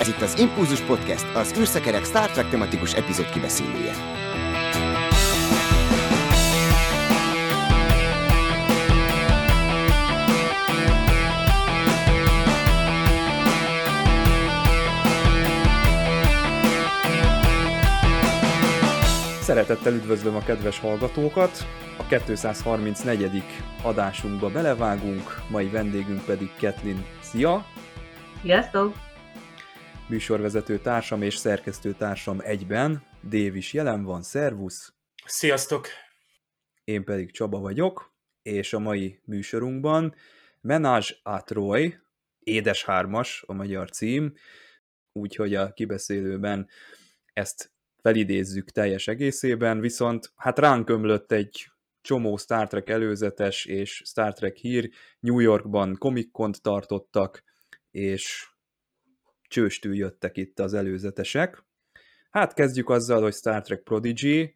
Ez itt az Impulzus Podcast, az űrszekerek Star Trek tematikus epizód kibeszélője. Szeretettel üdvözlöm a kedves hallgatókat! A 234. adásunkba belevágunk, mai vendégünk pedig Ketlin. Szia! Sziasztok! Műsorvezető társam és szerkesztő társam egyben, Dév is jelen van, szervusz! Sziasztok! Én pedig Csaba vagyok, és a mai műsorunkban Menage a Troy, Édes Hármas a magyar cím, úgyhogy a kibeszélőben ezt felidézzük teljes egészében, viszont hát ránk ömlött egy csomó Star Trek előzetes és Star Trek hír, New Yorkban comic tartottak, és csőstül jöttek itt az előzetesek. Hát kezdjük azzal, hogy Star Trek Prodigy,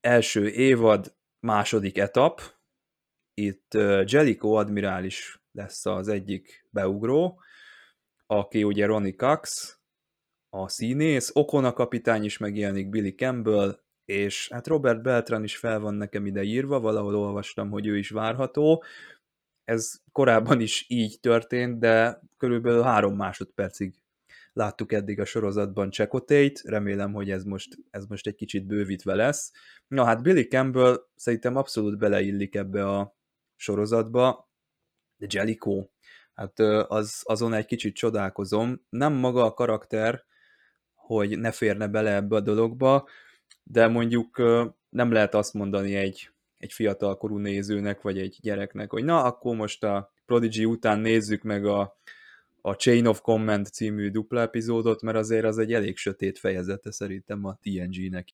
első évad, második etap, itt Jellico admirális lesz az egyik beugró, aki ugye Ronnie Cox, a színész, Okona kapitány is megjelenik Billy Campbell, és hát Robert Beltran is fel van nekem ide írva, valahol olvastam, hogy ő is várható. Ez korábban is így történt, de körülbelül három másodpercig láttuk eddig a sorozatban Csekotét, remélem, hogy ez most, ez most egy kicsit bővítve lesz. Na hát Billy Campbell szerintem abszolút beleillik ebbe a sorozatba, de Jellico, hát az, azon egy kicsit csodálkozom. Nem maga a karakter, hogy ne férne bele ebbe a dologba, de mondjuk nem lehet azt mondani egy, egy fiatalkorú nézőnek, vagy egy gyereknek, hogy na, akkor most a Prodigy után nézzük meg a, a Chain of Command című dupla epizódot, mert azért az egy elég sötét fejezete szerintem a TNG-nek.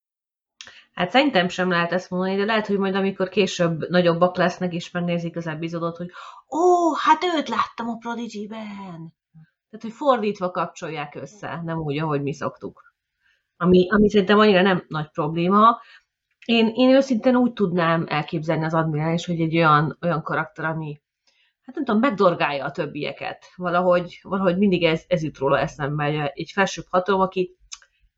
Hát szerintem sem lehet ezt mondani, de lehet, hogy majd amikor később nagyobbak lesznek és megnézik az epizódot, hogy ó, hát őt láttam a Prodigy-ben. Tehát, hogy fordítva kapcsolják össze, nem úgy, ahogy mi szoktuk. Ami, ami szerintem annyira nem nagy probléma. Én, én őszintén úgy tudnám elképzelni az admirális, hogy egy olyan, olyan karakter, ami hát nem tudom, megdorgálja a többieket. Valahogy, valahogy mindig ez, ez jut róla eszembe, egy felsőbb hatalom, aki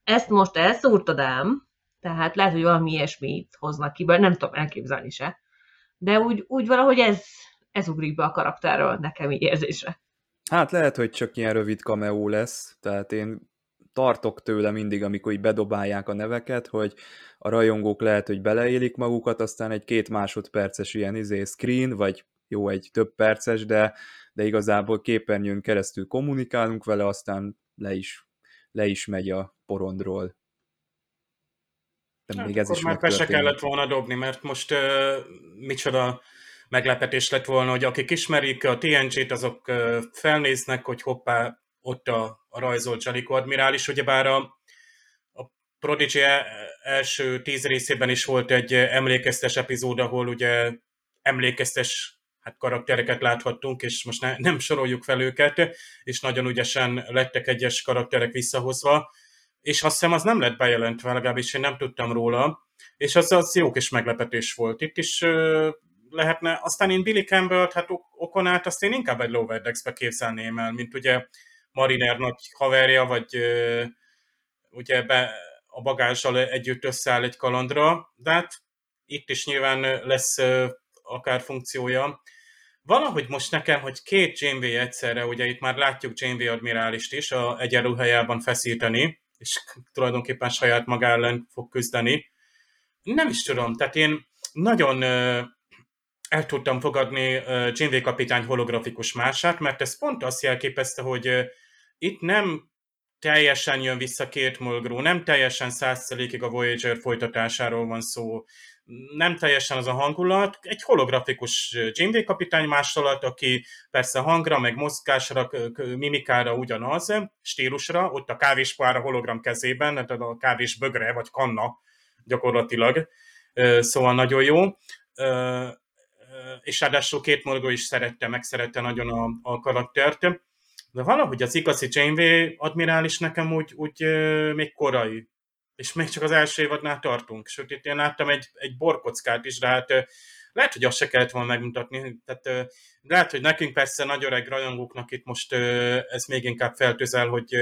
ezt most elszúrtad ám, tehát lehet, hogy valami ilyesmit hoznak ki, nem tudom elképzelni se. De úgy, úgy valahogy ez, ez ugrik be a karakterről nekem így érzésre. Hát lehet, hogy csak ilyen rövid cameo lesz, tehát én tartok tőle mindig, amikor így bedobálják a neveket, hogy a rajongók lehet, hogy beleélik magukat, aztán egy két másodperces ilyen izé screen, vagy jó, egy több perces, de, de igazából képernyőn keresztül kommunikálunk vele, aztán le is, le is megy a porondról. De hát még ez is már be se kellett volna dobni, mert most uh, micsoda meglepetés lett volna, hogy akik ismerik a TNG-t, azok felnéznek, hogy hoppá, ott a, a rajzolt Jalico admirális, ugyebár a, a Prodigy e, első tíz részében is volt egy emlékeztes epizód, ahol ugye emlékeztes hát karaktereket láthattunk, és most ne, nem soroljuk fel őket, és nagyon ügyesen lettek egyes karakterek visszahozva, és azt hiszem az nem lett bejelentve, legalábbis én nem tudtam róla, és az, az jó kis meglepetés volt. Itt is lehetne. Aztán én Billy Campbell-t, hát Okonát azt én inkább egy Lower Decks-be képzelném el, mint ugye Mariner nagy haverja, vagy ugye be a bagázsal együtt összeáll egy kalandra, de hát itt is nyilván lesz akár funkciója. Valahogy most nekem, hogy két Janeway egyszerre, ugye itt már látjuk Janeway admirálist is a egyenruhájában feszíteni, és tulajdonképpen saját maga ellen fog küzdeni. Nem is tudom, tehát én nagyon el tudtam fogadni Janeway kapitány holografikus mását, mert ez pont azt jelképezte, hogy itt nem teljesen jön vissza két Mulgrew, nem teljesen százszerékig a Voyager folytatásáról van szó, nem teljesen az a hangulat, egy holografikus Janeway kapitány másolat, aki persze hangra, meg mozgásra, mimikára ugyanaz, stílusra, ott a kávéspoára hologram kezében, tehát a kávés bögre, vagy kanna gyakorlatilag, szóval nagyon jó. És ráadásul két morgó is szerette, megszerette nagyon a, a karaktert, de valahogy az igazi Janeway admirális nekem úgy, úgy még korai, és még csak az első évadnál tartunk, sőt itt én láttam egy, egy borkockát is, de hát lehet, hogy azt se kellett volna megmutatni. Tehát lehet, hogy nekünk persze nagy öreg rajongóknak itt most ez még inkább feltüzel, hogy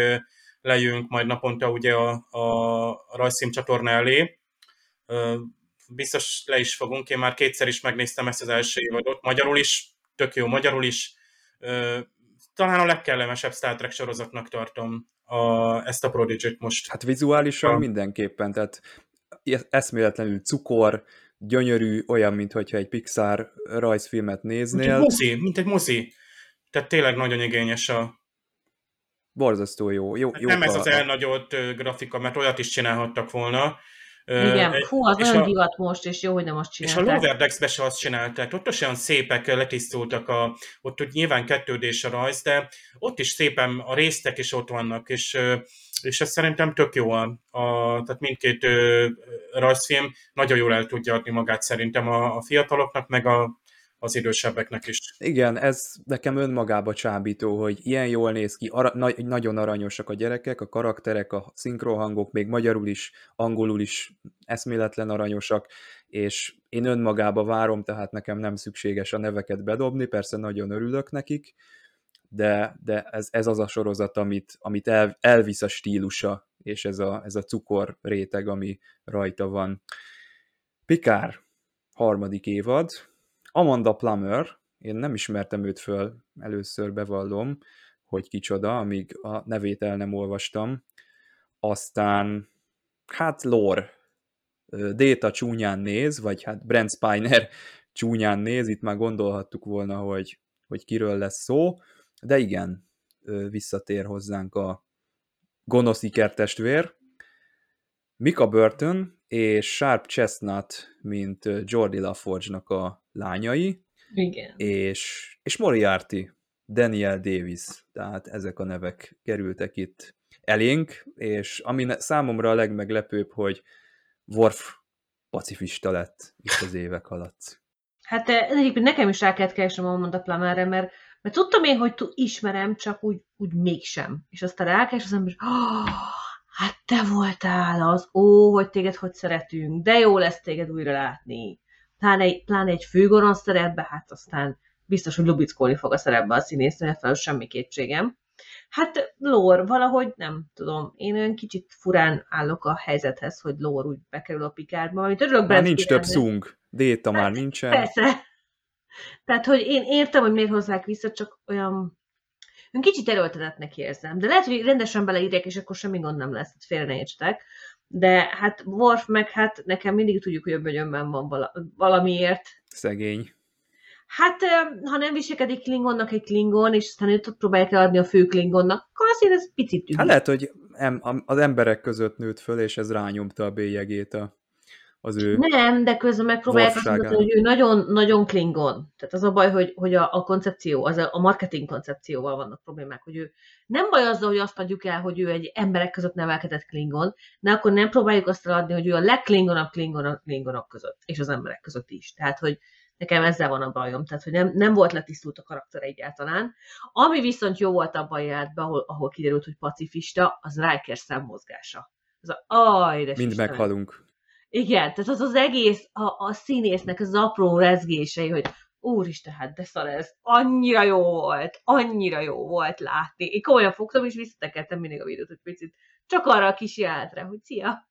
lejünk majd naponta ugye a, a rajzszín csatorna elé. Biztos le is fogunk, én már kétszer is megnéztem ezt az első évadot, magyarul is, tök jó magyarul is. Talán a legkellemesebb Star Trek sorozatnak tartom a, ezt a prodigy most. Hát vizuálisan a... mindenképpen, tehát eszméletlenül cukor, gyönyörű, olyan, mintha egy Pixar rajzfilmet néznél. Mint egy mozi, mint egy mozi. Tehát tényleg nagyon igényes a... Borzasztó jó. jó, jó nem ez az elnagyolt grafika, mert olyat is csinálhattak volna, igen, hú, az nagyon a, divat most, és jó, hogy nem most csinálták. És a Lower Decks-be se azt csinálták, ott is olyan szépek letisztultak, a, ott hogy nyilván kettődés a rajz, de ott is szépen a résztek is ott vannak, és, és ez szerintem tök jó, a, a, tehát mindkét rajzfilm nagyon jól el tudja adni magát szerintem a, a fiataloknak, meg a, az idősebbeknek is. Igen, ez nekem önmagába csábító, hogy ilyen jól néz ki, ara, na, nagyon aranyosak a gyerekek, a karakterek, a szinkrohangok, még magyarul is, angolul is eszméletlen aranyosak, és én önmagába várom, tehát nekem nem szükséges a neveket bedobni, persze nagyon örülök nekik, de, de ez, ez az a sorozat, amit, amit el, elvisz a stílusa, és ez a, ez a cukor réteg, ami rajta van. Pikár, harmadik évad, Amanda Plummer, én nem ismertem őt föl, először bevallom, hogy kicsoda, amíg a nevét el nem olvastam. Aztán, hát lore, Data csúnyán néz, vagy hát Brent Spiner csúnyán néz, itt már gondolhattuk volna, hogy, hogy kiről lesz szó, de igen, visszatér hozzánk a gonosz ikertestvér. Mika Burton és Sharp Chestnut, mint Jordi LaForge-nak a lányai, Igen. És, és Moriarty, Daniel Davis, tehát ezek a nevek kerültek itt elénk, és ami számomra a legmeglepőbb, hogy Worf pacifista lett itt az évek alatt. Hát eh, egyébként nekem is rá kellett keresnem a Monda Plamára, mert, mert tudtam én, hogy ismerem, csak úgy, úgy mégsem. És aztán rákeres az ember, oh, hát te voltál az, ó, hogy téged hogy szeretünk, de jó lesz téged újra látni. Pláne egy, pláne egy főgonosz szerepbe, hát aztán biztos, hogy lubickolni fog a szerepbe a színésznő, fel semmi kétségem. Hát Lór, valahogy nem tudom, én olyan kicsit furán állok a helyzethez, hogy Lór úgy bekerül a pikárba, amit örülök Már nincs több szung, Déta hát, már nincsen. Persze. Tehát, hogy én értem, hogy miért hozzák vissza, csak olyan kicsit erőltetetnek érzem. De lehet, hogy rendesen beleírják, és akkor semmi gond nem lesz, félre ne értsetek de hát Worf meg hát nekem mindig tudjuk, hogy a bögyönben van vala, valamiért. Szegény. Hát, ha nem viselkedik Klingonnak egy Klingon, és aztán őt próbálják leadni a fő Klingonnak, akkor azért ez picit tűnik. Hát lehet, hogy az emberek között nőtt föl, és ez rányomta a bélyegét a az ő Nem, de közben megpróbálják azt mondani, hogy ő nagyon, nagyon klingon. Tehát az a baj, hogy, hogy a, a koncepció, az a, a marketing koncepcióval vannak problémák, hogy ő nem baj azzal, hogy azt adjuk el, hogy ő egy emberek között nevelkedett klingon, de akkor nem próbáljuk azt eladni, hogy ő a legklingonabb klingon a klingonok között, és az emberek között is. Tehát, hogy nekem ezzel van a bajom, tehát hogy nem, nem volt letisztult a karakter egyáltalán. Ami viszont jó volt abban járt be, ahol, ahol kiderült, hogy pacifista, az Riker szemmozgása. Az a, aj, de Mind meghalunk. Igen, tehát az az egész, a, a színésznek az apró rezgései, hogy úristen, hát de szar ez, annyira jó volt, annyira jó volt látni. Én komolyan fogtam, és visszatekertem mindig a videót egy picit, csak arra a kis jelentre, hogy szia.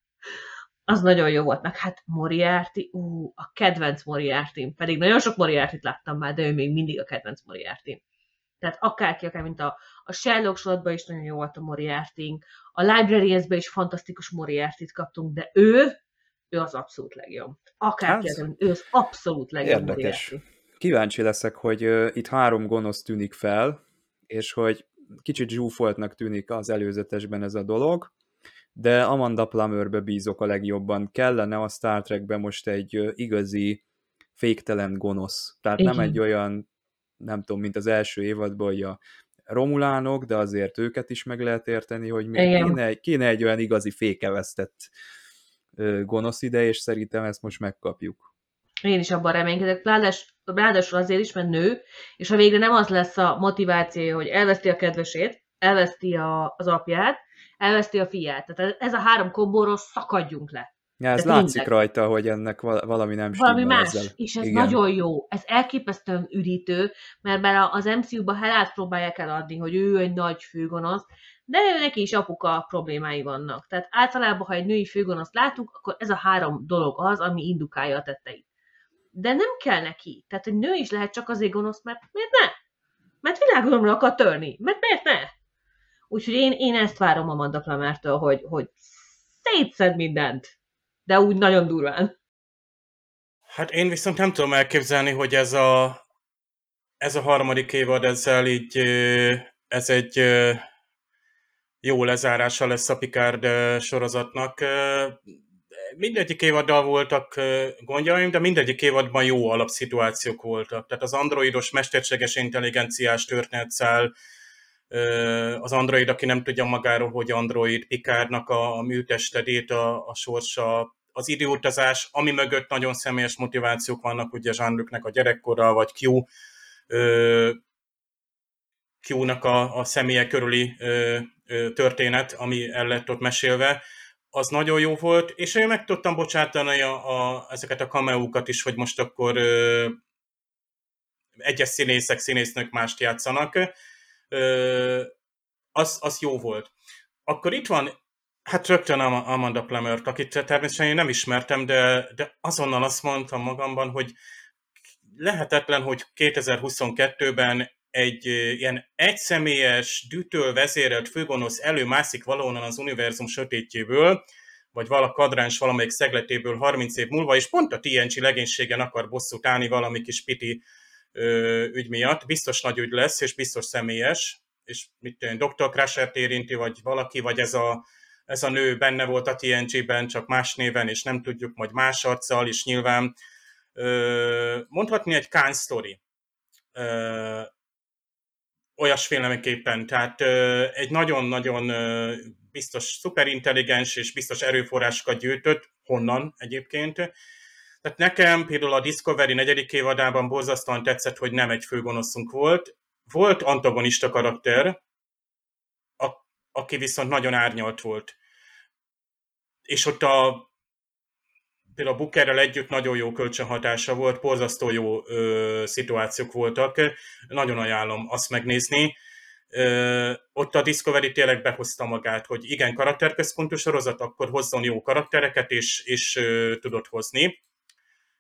Az nagyon jó volt, meg hát Moriarty, ú, a kedvenc Moriarty, pedig nagyon sok moriarty láttam már, de ő még mindig a kedvenc Moriarty. Tehát akárki, akár mint a, a Sherlock sorotban is nagyon jó volt a Moriarty, a Librarians-ben is fantasztikus Moriarty-t kaptunk, de ő, ő az abszolút legjobb. Akár hát, ő az abszolút legjobb. Érdekes. Kíváncsi leszek, hogy uh, itt három gonosz tűnik fel, és hogy kicsit zsúfoltnak tűnik az előzetesben ez a dolog, de Amanda Plummerbe bízok a legjobban. Kellene a Star Trekben most egy uh, igazi féktelen gonosz. Tehát Igen. nem egy olyan, nem tudom, mint az első évadban, hogy a romulánok, de azért őket is meg lehet érteni, hogy még kéne, kéne egy olyan igazi fékevesztett gonosz ide, és szerintem ezt most megkapjuk. Én is abban reménykedek, ráadásul azért is, mert nő, és ha végre nem az lesz a motiváció, hogy elveszti a kedvesét, elveszti a, az apját, elveszti a fiát. Tehát ez a három kombóról szakadjunk le. Ja, ez Tehát látszik tényleg. rajta, hogy ennek valami nem Valami más, ezzel. és ez Igen. nagyon jó. Ez elképesztően üdítő, mert bár az MCU-ba Helát próbálják eladni, hogy ő egy nagy főgonosz, de ő neki is apuka problémái vannak. Tehát általában, ha egy női főgonoszt látunk, akkor ez a három dolog az, ami indukálja a tetteit. De nem kell neki. Tehát egy nő is lehet csak azért gonosz, mert miért ne? Mert világomra akar törni. Mert miért ne? Úgyhogy én, én ezt várom a Amanda hogy, hogy szétszed mindent. De úgy nagyon durván. Hát én viszont nem tudom elképzelni, hogy ez a, ez a harmadik évad ezzel így, ez egy jó lezárása lesz a Picard sorozatnak. Mindegyik évaddal voltak gondjaim, de mindegyik évadban jó alapszituációk voltak. Tehát az androidos mesterséges intelligenciás történetszál, az android, aki nem tudja magáról, hogy android, Picardnak a, a műtestedét, a, a sorsa, az időutazás, ami mögött nagyon személyes motivációk vannak, ugye Jean-Lucnek a gyerekkora, vagy Q, Q-nak a, a személye körüli történet, ami el lett ott mesélve, az nagyon jó volt, és én meg tudtam bocsátani a, a, ezeket a kameókat is, hogy most akkor ö, egyes színészek, színésznők mást játszanak. Ö, az, az jó volt. Akkor itt van, hát rögtön Amanda Plemert, akit természetesen én nem ismertem, de, de azonnal azt mondtam magamban, hogy lehetetlen, hogy 2022-ben egy ilyen egyszemélyes, dűtől vezérelt főgonosz előmászik valahonnan az univerzum sötétjéből, vagy vala kadráns valamelyik szegletéből 30 év múlva, és pont a TNG legénységen akar bosszút állni valami kis piti ö, ügy miatt. Biztos nagy ügy lesz, és biztos személyes, és mit tudom, Dr. Crusher érinti, vagy valaki, vagy ez a, ez a nő benne volt a TNG-ben, csak más néven, és nem tudjuk, majd más arccal is nyilván. Ö, mondhatni egy Khan story. Olyasféleképpen. Tehát egy nagyon-nagyon biztos szuperintelligens és biztos erőforrásokat gyűjtött, honnan egyébként. Tehát nekem például a Discovery negyedik évadában borzasztóan tetszett, hogy nem egy főgonoszunk volt. Volt antagonista karakter, a, aki viszont nagyon árnyalt volt. És ott a például a Bookerrel együtt nagyon jó kölcsönhatása volt, borzasztó jó ö, szituációk voltak, nagyon ajánlom azt megnézni. Ö, ott a Discovery tényleg behozta magát, hogy igen, karakterközpontú sorozat, akkor hozzon jó karaktereket, és, és ö, tudott hozni,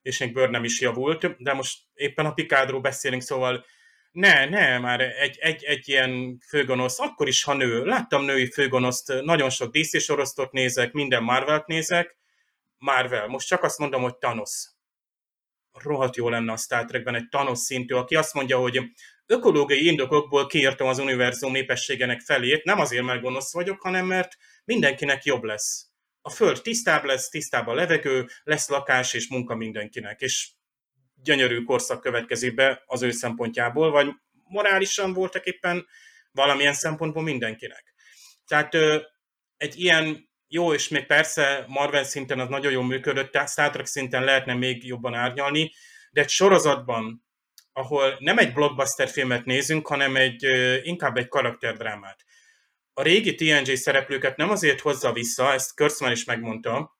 és még bőr nem is javult, de most éppen a Picardról beszélünk, szóval ne, ne, már egy, egy, egy ilyen főgonosz, akkor is, ha nő. Láttam női főgonoszt, nagyon sok DC sorosztot nézek, minden Marvelt nézek, Marvel. Most csak azt mondom, hogy Thanos. Rohadt jó lenne a Star Trekben egy Thanos szintű, aki azt mondja, hogy ökológiai indokokból kiírtam az univerzum népességenek felét, nem azért, mert gonosz vagyok, hanem mert mindenkinek jobb lesz. A föld tisztább lesz, tisztább a levegő, lesz lakás és munka mindenkinek, és gyönyörű korszak következik be az ő szempontjából, vagy morálisan voltak éppen valamilyen szempontból mindenkinek. Tehát egy ilyen jó, és még persze Marvel szinten az nagyon jól működött, Star Trek szinten lehetne még jobban árnyalni, de egy sorozatban, ahol nem egy blockbuster filmet nézünk, hanem egy, inkább egy karakterdrámát. A régi TNG szereplőket nem azért hozza vissza, ezt Kurtzman is megmondta,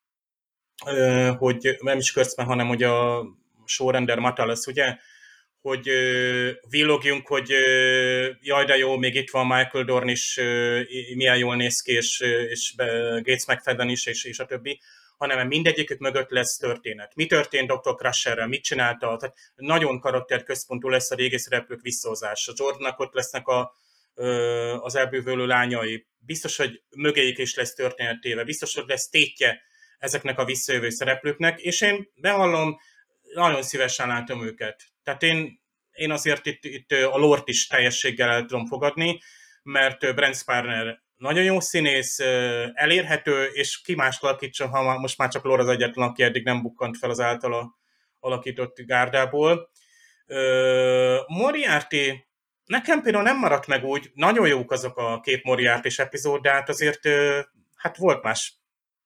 hogy nem is Kurtzman, hanem hogy a showrender Matalas, ugye, hogy villogjunk, hogy jaj, de jó, még itt van Michael Dorn is, milyen jól néz ki, és, és Gates McFadden is, és, és a többi, hanem mindegyikük mögött lesz történet. Mi történt Dr. Crusherrel, mit csinálta, tehát nagyon karakterközpontú lesz a régi szereplők visszahozása. Jordannak ott lesznek a, az elbűvölő lányai. Biztos, hogy mögéjük is lesz történetéve, biztos, hogy lesz tétje ezeknek a visszajövő szereplőknek, és én behallom, nagyon szívesen látom őket. Tehát én, én azért itt, itt a lort is teljességgel el tudom fogadni, mert Brent Sparner nagyon jó színész, elérhető, és ki más alakítson, ha most már csak Lor az egyetlen, aki eddig nem bukkant fel az általa alakított gárdából. Moriarty, nekem például nem maradt meg úgy, nagyon jók azok a két moriarty epizód, de hát azért hát volt más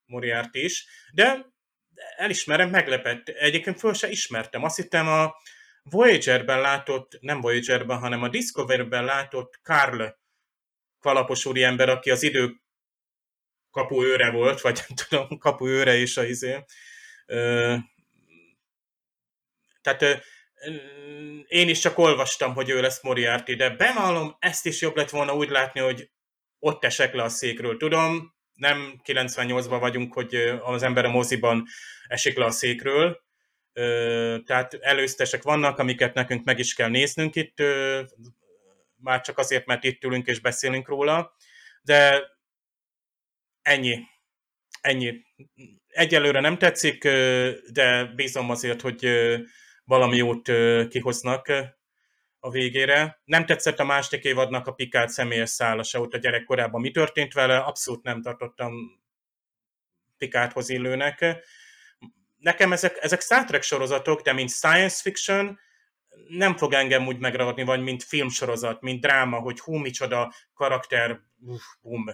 Moriarty is, de elismerem, meglepett. Egyébként föl se ismertem. Azt hittem a Voyager-ben látott, nem Voyager-ben, hanem a Discovery-ben látott Carl kalapos ember, aki az idő kapuőre volt, vagy nem tudom, kapuőre is a izé. Tehát én is csak olvastam, hogy ő lesz Moriarty, de bevallom, ezt is jobb lett volna úgy látni, hogy ott esek le a székről. Tudom, nem 98-ban vagyunk, hogy az ember a moziban esik le a székről, tehát előztesek vannak, amiket nekünk meg is kell néznünk itt, már csak azért, mert itt ülünk és beszélünk róla, de ennyi. Ennyi. Egyelőre nem tetszik, de bízom azért, hogy valami jót kihoznak a végére. Nem tetszett a második évadnak a Pikát személyes szállasa ott a gyerekkorában. Mi történt vele? Abszolút nem tartottam Pikáthoz illőnek. Nekem ezek, ezek Star Trek sorozatok, de mint science fiction nem fog engem úgy megragadni, vagy mint filmsorozat, mint dráma, hogy hú, micsoda karakter, uf, bum,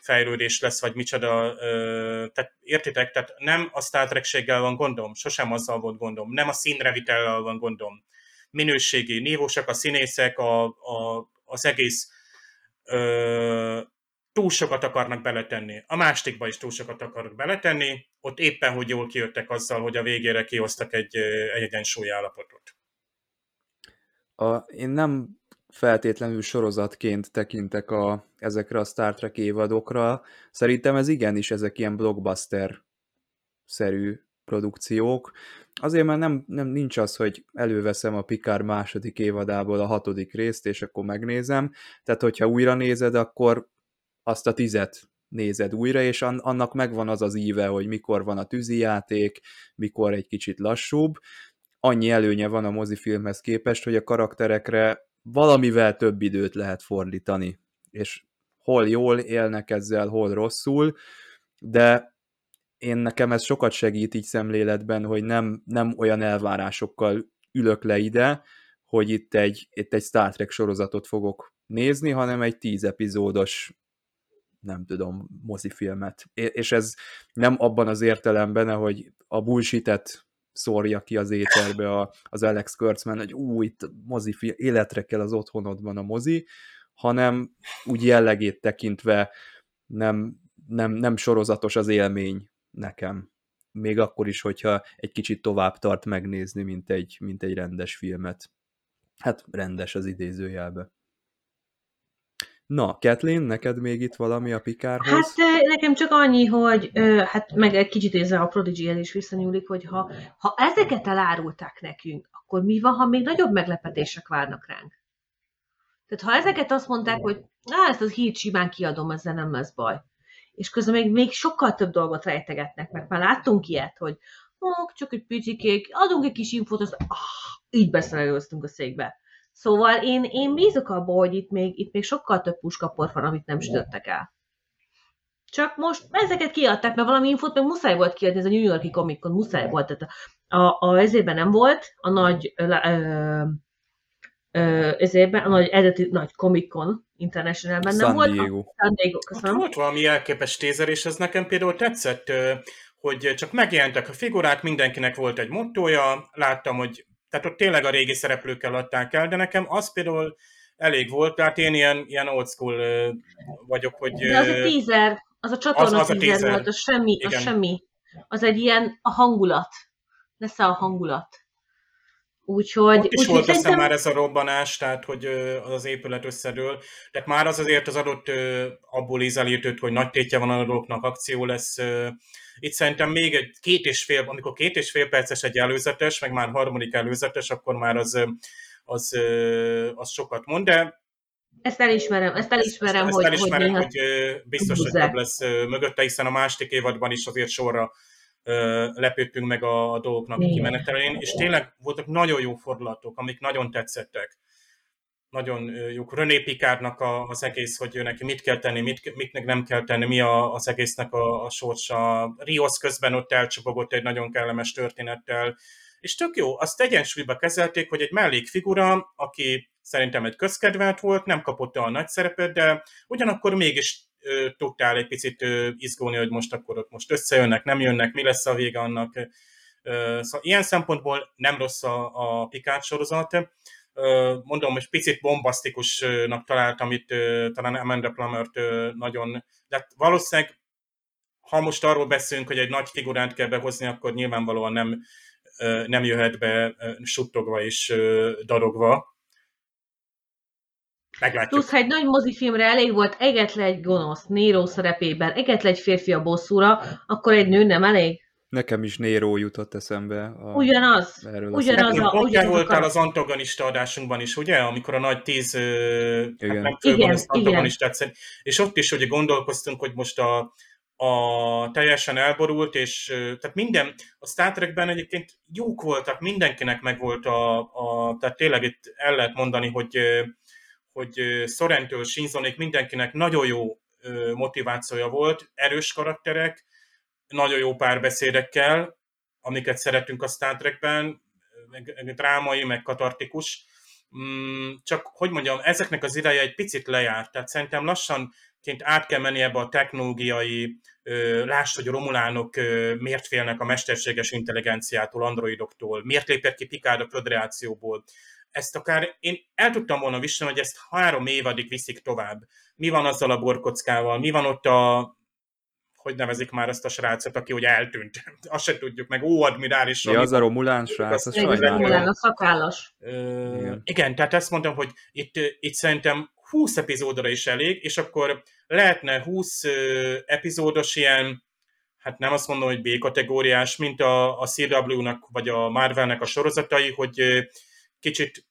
fejlődés lesz, vagy micsoda, ö, tehát értitek, tehát nem a Star Trek-séggel van gondom, sosem azzal volt gondom, nem a színrevitellel van gondom, minőségi, nívósak a színészek, a, a, az egész ö, túl sokat akarnak beletenni. A mástikba is túl sokat akarnak beletenni, ott éppen, hogy jól kijöttek azzal, hogy a végére kihoztak egy, egy egyensúly állapotot. A, én nem feltétlenül sorozatként tekintek a, ezekre a Star Trek évadokra. Szerintem ez igenis ezek ilyen blockbuster-szerű produkciók. Azért mert nem, nem nincs az, hogy előveszem a Picard második évadából a hatodik részt, és akkor megnézem. Tehát, hogyha újra nézed, akkor azt a tizet nézed újra, és annak megvan az az íve, hogy mikor van a tűzijáték, mikor egy kicsit lassúbb. Annyi előnye van a mozifilmhez képest, hogy a karakterekre valamivel több időt lehet fordítani, és hol jól élnek ezzel, hol rosszul, de én nekem ez sokat segít így szemléletben, hogy nem, nem olyan elvárásokkal ülök le ide, hogy itt egy, itt egy Star Trek sorozatot fogok nézni, hanem egy tíz epizódos nem tudom, mozifilmet. És ez nem abban az értelemben, hogy a bullshitet szórja ki az éterbe a, az Alex Kurtzman, hogy ú, itt mozi, életre kell az otthonodban a mozi, hanem úgy jellegét tekintve nem, nem, nem sorozatos az élmény nekem. Még akkor is, hogyha egy kicsit tovább tart megnézni, mint egy, mint egy rendes filmet. Hát rendes az idézőjelbe. Na, Kathleen, neked még itt valami a Pikárhoz? Hát nekem csak annyi, hogy hát meg egy kicsit ezzel a prodigy is visszanyúlik, hogy ha, ha ezeket elárulták nekünk, akkor mi van, ha még nagyobb meglepetések várnak ránk? Tehát ha ezeket azt mondták, hogy na, ezt az hírt simán kiadom, ezzel nem lesz baj. És közben még, még sokkal több dolgot rejtegetnek, mert már láttunk ilyet, hogy oh, csak egy picikék, adunk egy kis infót, az, ah, így beszélőztünk a székbe. Szóval én, én bízok abban, hogy itt még, itt még sokkal több puskapor van, amit nem sütöttek el. Csak most ezeket kiadták, mert valami infót meg muszáj volt kiadni, ez a New Yorki Comic Con muszáj volt, tehát a, a, a ezében nem volt, a nagy ö, ö, ezében, a nagy eredeti nagy Comic Con Internationalben nem volt. Diego. San Diego, köszönöm. Volt valami elképes tézer, és ez nekem például tetszett, hogy csak megjelentek a figurák, mindenkinek volt egy mottoja, láttam, hogy tehát ott tényleg a régi szereplőkkel adták el, de nekem az például elég volt, tehát én ilyen, ilyen old school vagyok, hogy... De az a teaser, az a csatorna az, az teaser, teaser volt, az semmi, Igen. az semmi. Az egy ilyen a hangulat. Lesz a hangulat. Úgyhogy... Ott is úgy, volt szerintem... már ez a robbanás, tehát hogy az épület összedől. Tehát már az azért az adott abból ízelítőt, hogy nagy tétje van a dolgoknak, akció lesz. Itt szerintem még egy két és fél, amikor két és fél perces egy előzetes, meg már harmadik előzetes, akkor már az, az, az sokat mond, de ezt elismerem, ezt elismerem, ezt, hogy, ezt elismerem, hogy, hogy biztos, hogy több lesz mögötte, hiszen a második évadban is azért sorra lepődtünk meg a, dolgoknak Igen. kimenetelén, és tényleg voltak nagyon jó fordulatok, amik nagyon tetszettek. Nagyon jók. René Picardnak a, az egész, hogy neki mit kell tenni, mit, mit nem kell tenni, mi a, az egésznek a, a sorsa. Rios közben ott elcsapogott egy nagyon kellemes történettel, és tök jó, azt egyensúlyba kezelték, hogy egy mellékfigura, aki szerintem egy közkedvelt volt, nem kapott a nagy szerepet, de ugyanakkor mégis tudtál egy picit izgulni, hogy most akkor ott most összejönnek, nem jönnek, mi lesz a vége annak. Szóval ilyen szempontból nem rossz a, a Picard sorozat. Mondom, hogy picit bombasztikusnak találtam itt, talán Amanda Plumert nagyon, de hát valószínűleg ha most arról beszélünk, hogy egy nagy figurát kell behozni, akkor nyilvánvalóan nem, nem jöhet be suttogva és darogva. Meglátjuk. Plusz, ha egy nagy mozifilmre elég volt egetle egy gonosz Nero szerepében, egetle egy férfi a bosszúra, akkor egy nő nem elég? Nekem is Nero jutott eszembe. A, ugyanaz. Erről ugyanaz. A, ugyanaz voltál az antagonista adásunkban is, ugye? Amikor a nagy tíz igen. Hát nem igen, antagonistát igen. És ott is ugye gondolkoztunk, hogy most a, a teljesen elborult, és tehát minden, a Star Trekben egyébként jók voltak, mindenkinek megvolt a, a tehát tényleg itt el lehet mondani, hogy, hogy Sorrentől Shinzonék mindenkinek nagyon jó motivációja volt, erős karakterek, nagyon jó párbeszédekkel, amiket szeretünk a Star Trekben, meg drámai, meg katartikus. Mm, csak, hogy mondjam, ezeknek az ideje egy picit lejárt, tehát szerintem lassan át kell menni ebbe a technológiai, láss, hogy a romulánok miért félnek a mesterséges intelligenciától, androidoktól, miért lépett ki Picard a föderációból. Ezt akár én el tudtam volna viselni, hogy ezt három évadig viszik tovább. Mi van azzal a borkockával, mi van ott a hogy nevezik már ezt a srácot, aki ugye eltűnt. Azt se tudjuk, meg ó, admirális. Mi az a Romulán srác? Az Romulán, a szakállas. igen. igen, tehát ezt mondom, hogy itt, itt szerintem 20 epizódra is elég, és akkor lehetne 20 epizódos ilyen, hát nem azt mondom, hogy B-kategóriás, mint a, a CW-nak vagy a Marvelnek a sorozatai, hogy kicsit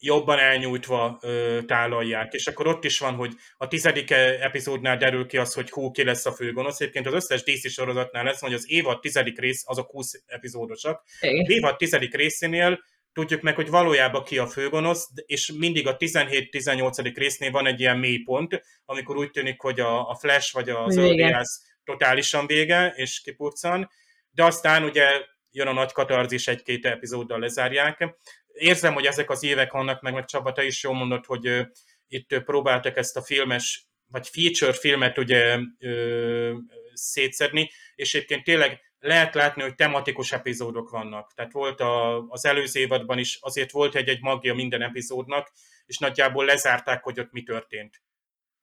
jobban elnyújtva ö, tálalják. És akkor ott is van, hogy a tizedik epizódnál derül ki az, hogy hú, ki lesz a főgonosz. Egyébként az összes DC sorozatnál lesz, hogy az évad tizedik rész, azok 20 epizódosak. Igen. Évad tizedik részénél tudjuk meg, hogy valójában ki a főgonosz, és mindig a 17-18. résznél van egy ilyen mélypont, amikor úgy tűnik, hogy a, a Flash vagy az Öldiász totálisan vége, és kipurcan, de aztán ugye jön a nagy katarzis, egy-két epizóddal lezárják, érzem, hogy ezek az évek vannak, meg, meg Csaba, te is jól mondod, hogy itt próbáltak ezt a filmes, vagy feature filmet ugye uh, szétszedni, és egyébként tényleg lehet látni, hogy tematikus epizódok vannak. Tehát volt a, az előző évadban is, azért volt egy-egy magja minden epizódnak, és nagyjából lezárták, hogy ott mi történt.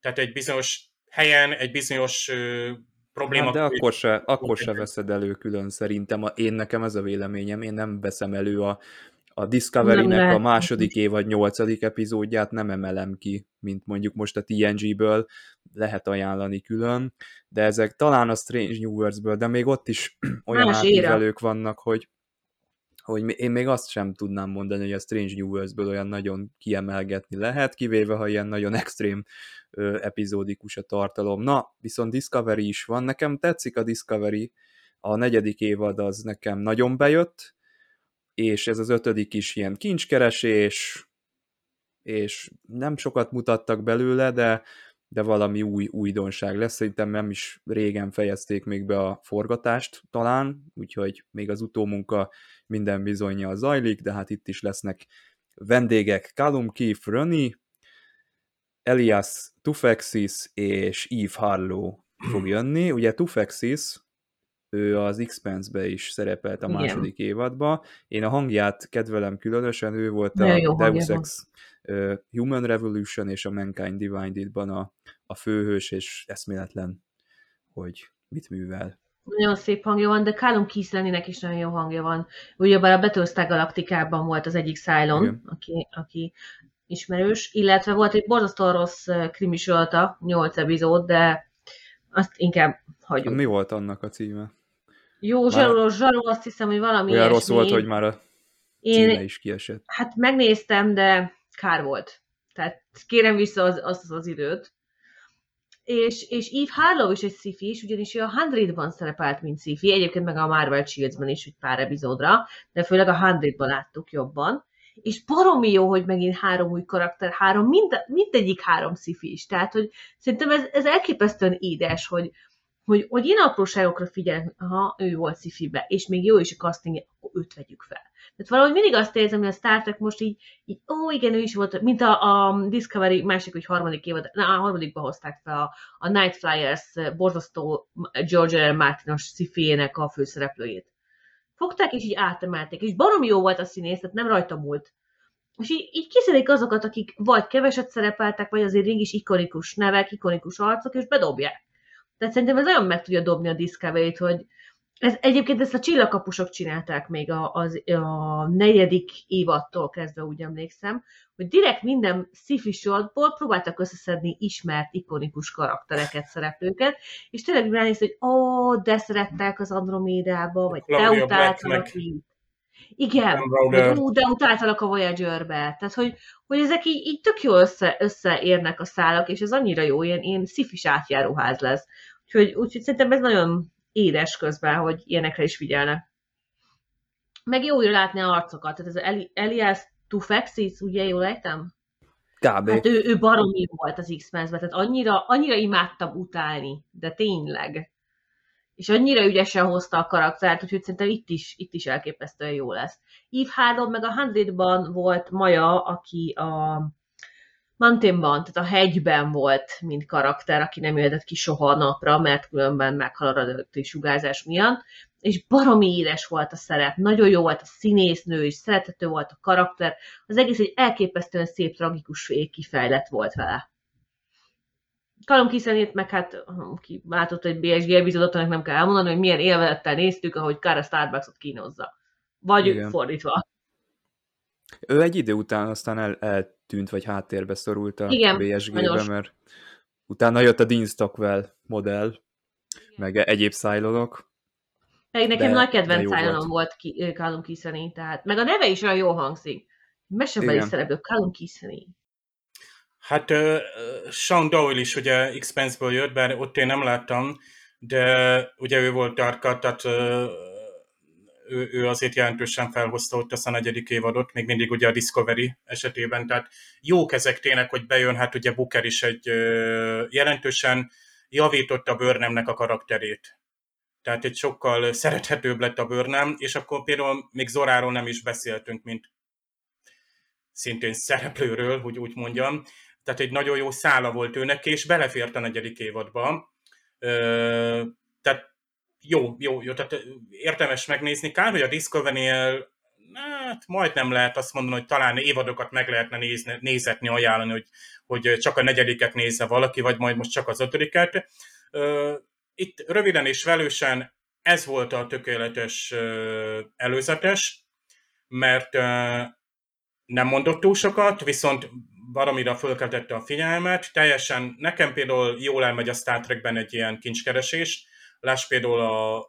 Tehát egy bizonyos helyen, egy bizonyos uh, probléma. Hát de akkor se, akkor se veszed elő külön szerintem. Én nekem ez a véleményem, én nem veszem elő a a Discovery-nek a második évad nyolcadik epizódját nem emelem ki, mint mondjuk most a TNG-ből, lehet ajánlani külön, de ezek talán a Strange New Worlds-ből, de még ott is olyan átívelők vannak, hogy hogy én még azt sem tudnám mondani, hogy a Strange New Worlds-ből olyan nagyon kiemelgetni lehet, kivéve, ha ilyen nagyon extrém ö, epizódikus a tartalom. Na, viszont Discovery is van, nekem tetszik a Discovery, a negyedik évad az nekem nagyon bejött, és ez az ötödik is ilyen kincskeresés, és nem sokat mutattak belőle, de, de valami új újdonság lesz. Szerintem nem is régen fejezték még be a forgatást talán, úgyhogy még az utómunka minden bizonyja zajlik, de hát itt is lesznek vendégek Callum Keith Ronnie, Elias Tufexis és Eve Harlow fog jönni. Ugye Tufexis ő az Expanse-be is szerepelt a második Igen. évadban. Én a hangját kedvelem különösen, ő volt Nagyon a Deus Ex Human Revolution és a Mankind Divided-ban a, a főhős, és eszméletlen, hogy mit művel. Nagyon szép hangja van, de Callum Kislenének is nagyon jó hangja van. Ugyebár a Battlestar Galaktikában volt az egyik Cylon, aki, aki ismerős, illetve volt egy borzasztó rossz krimisolta, 8 epizód, de azt inkább hagyjuk. Mi volt annak a címe? Jó, zsaró, zsaró, azt hiszem, hogy valami Olyan rossz volt, hogy már a címe Én, is kiesett. Hát megnéztem, de kár volt. Tehát kérem vissza az, az, az időt. És, és Eve Harlow is egy sci is, ugyanis ő a 100-ban szerepelt, mint sci egyébként meg a Marvel Shields-ben is, egy pár epizódra, de főleg a 100-ban láttuk jobban. És baromi jó, hogy megint három új karakter, három, mind, mindegyik három sci is. Tehát, hogy szerintem ez, ez elképesztően édes, hogy, hogy, hogy én apróságokra figyelek, ha ő volt sci és még jó is a casting, akkor őt vegyük fel. Tehát valahogy mindig azt érzem, hogy a Star Trek most így, így ó, igen, ő is volt, mint a, a Discovery másik, hogy harmadik évad, na, a harmadikba hozták fel a, a Night Flyers borzasztó George R. Martinos sci a főszereplőjét. Fogták és így átemelték, és barom jó volt a színész, tehát nem rajta múlt. És így, így kiszedik azokat, akik vagy keveset szerepeltek, vagy azért is ikonikus nevek, ikonikus arcok, és bedobják Tehát szerintem ez nagyon meg tudja dobni a discovery hogy ez, egyébként ezt a csillagkapusok csinálták még a, az, a negyedik évattól kezdve, úgy emlékszem, hogy direkt minden sci sortból próbáltak összeszedni ismert, ikonikus karaktereket, szereplőket, és tényleg ránéz, hogy ó, de szerettek az Andromédába, vagy te utáltalak így. Igen, ú, de utáltalak a Voyager-be. Tehát, hogy, hogy ezek így, így tök jó össze, összeérnek a szálak, és ez annyira jó, ilyen, ilyen szifis átjáróház lesz. Úgyhogy, úgyhogy szerintem ez nagyon édes közben, hogy ilyenekre is figyelnek. Meg jó újra látni a arcokat. Tehát ez Eli- Elias Tufexis, ugye jól ejtem? Kb. Hát ő, ő baromi volt az x men tehát annyira, annyira imádtam utálni, de tényleg. És annyira ügyesen hozta a karaktert, úgyhogy szerintem itt is, itt is elképesztően jó lesz. Eve Hardon meg a Hundredban volt Maja, aki a Mountainban, tehát a hegyben volt, mint karakter, aki nem jöhetett ki soha a napra, mert különben meghal a radioaktív sugárzás miatt, és baromi édes volt a szerep, nagyon jó volt a színésznő, és szerethető volt a karakter, az egész egy elképesztően szép, tragikus kifejlett volt vele. Callum Kiszenét meg hát ki látott egy BSG epizódot, nem kell elmondani, hogy milyen élvezettel néztük, ahogy Kara Starbucksot kínozza. Vagy Igen. fordítva. Ő egy idő után aztán el, eltűnt, vagy háttérbe szorult a Igen, BSG-be, mert utána jött a Dean Stockwell modell, Igen. meg egyéb szájlonok. Meg nekem de, nagy kedvenc szájlonom volt ki, Callum Kiseni, tehát meg a neve is olyan jó hangzik. Mesebeli szereplő, Callum Kiseni. Hát uh, Sean Doyle is ugye Expense-ből jött, bár ott én nem láttam, de ugye ő volt Darka, tehát uh, ő, ő azért jelentősen felhozta ott a negyedik évadot, még mindig ugye a Discovery esetében, tehát jó ezek tényleg, hogy bejön, hát ugye Booker is egy jelentősen javította Burnhamnek a karakterét. Tehát egy sokkal szerethetőbb lett a Burnham, és akkor például még Zoráról nem is beszéltünk, mint szintén szereplőről, hogy úgy mondjam. Tehát egy nagyon jó szála volt őnek, és belefért a negyedik évadba. Tehát jó, jó, jó, tehát érdemes megnézni. Kár, hogy a Discovery-nél hát majdnem lehet azt mondani, hogy talán évadokat meg lehetne nézni, nézetni, ajánlani, hogy, hogy csak a negyediket nézze valaki, vagy majd most csak az ötödiket. Itt röviden és velősen ez volt a tökéletes előzetes, mert nem mondott túl sokat, viszont baromira fölkeltette a figyelmet. Teljesen, nekem például jól elmegy a Star Trekben egy ilyen kincskeresés, Láss például a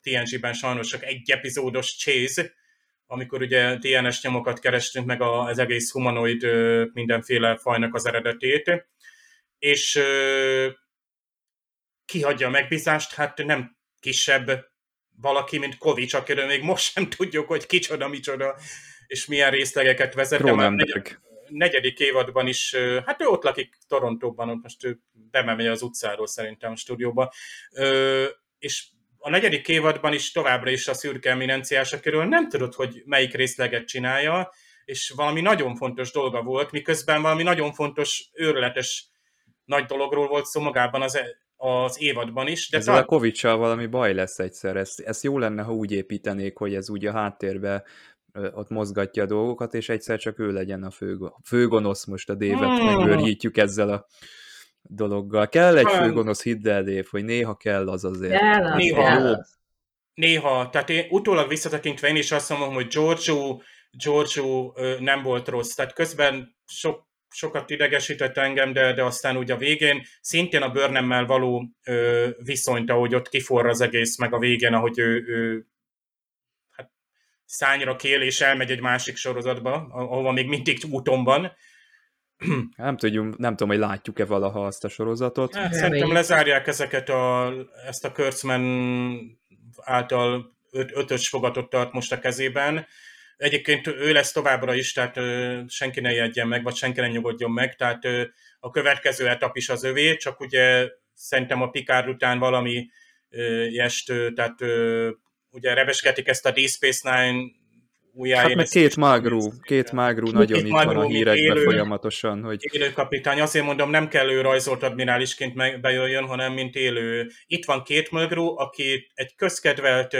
TNG-ben sajnos csak egy epizódos Chase, amikor ugye DNS nyomokat kerestünk meg az egész humanoid mindenféle fajnak az eredetét, és kihagyja a megbízást, hát nem kisebb valaki, mint Kovics, akiről még most sem tudjuk, hogy kicsoda, micsoda, és milyen részlegeket vezet. Cronenberg negyedik évadban is, hát ő ott lakik Torontóban, ott most ő bemegy az utcáról szerintem a stúdióba, és a negyedik évadban is továbbra is a szürke eminenciás, akiről nem tudod, hogy melyik részleget csinálja, és valami nagyon fontos dolga volt, miközben valami nagyon fontos, őrületes nagy dologról volt szó magában az, e, az évadban is. De Ezzel tal- a valami baj lesz egyszer. Ez, ez jó lenne, ha úgy építenék, hogy ez úgy a háttérbe ott mozgatja a dolgokat, és egyszer csak ő legyen a fő, főgonosz most a dévet, hmm. megőrjítjük ezzel a dologgal. Kell egy főgonosz, hidd el, Dév, hogy néha kell az azért. Kell, néha, kell. néha, tehát én utólag visszatekintve én is azt mondom, hogy Giorgio, Giorgio nem volt rossz, tehát közben sok, sokat idegesített engem, de, de aztán úgy a végén szintén a bőrnemmel való ö, viszonyt, ahogy ott kiforra az egész, meg a végén, ahogy ő, ő szányra kél, és elmegy egy másik sorozatba, ahova még mindig úton van. Nem tudjuk, nem tudom, hogy látjuk-e valaha azt a sorozatot. Hát, szerintem lezárják ezeket a, ezt a Kurtzman által öt, ötös fogatot tart most a kezében. Egyébként ő lesz továbbra is, tehát ö, senki ne jegyen meg, vagy senki ne nyugodjon meg, tehát ö, a következő etap is az övé, csak ugye szerintem a Picard után valami ö, jest, tehát ö, ugye rebesketik ezt a Deep Space Nine újjáért. Hát meg két mágrú, két mágrú nagyon két itt van a hírekben élő, folyamatosan. Hogy... Élő kapitány, azért mondom, nem kell ő rajzolt admirálisként bejöjjön, hanem mint élő. Itt van két mágrú, aki egy közkedvelt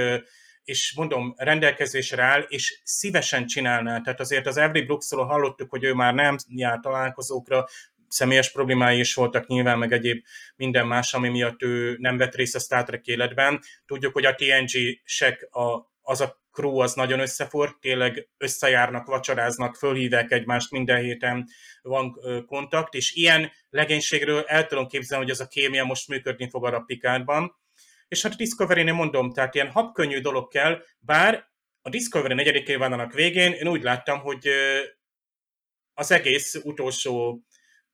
és mondom, rendelkezésre áll, és szívesen csinálná. Tehát azért az Every Brooksról hallottuk, hogy ő már nem jár találkozókra, személyes problémái is voltak nyilván, meg egyéb minden más, ami miatt ő nem vett részt a Star Trek életben. Tudjuk, hogy a TNG-sek a, az a crew az nagyon összefort, tényleg összejárnak, vacsoráznak, fölhívják egymást minden héten, van kontakt, és ilyen legénységről el tudom képzelni, hogy ez a kémia most működni fog a Rapikádban. És hát a Discovery-nél mondom, tehát ilyen habkönnyű dolog kell, bár a Discovery negyedik évadának végén én úgy láttam, hogy az egész utolsó,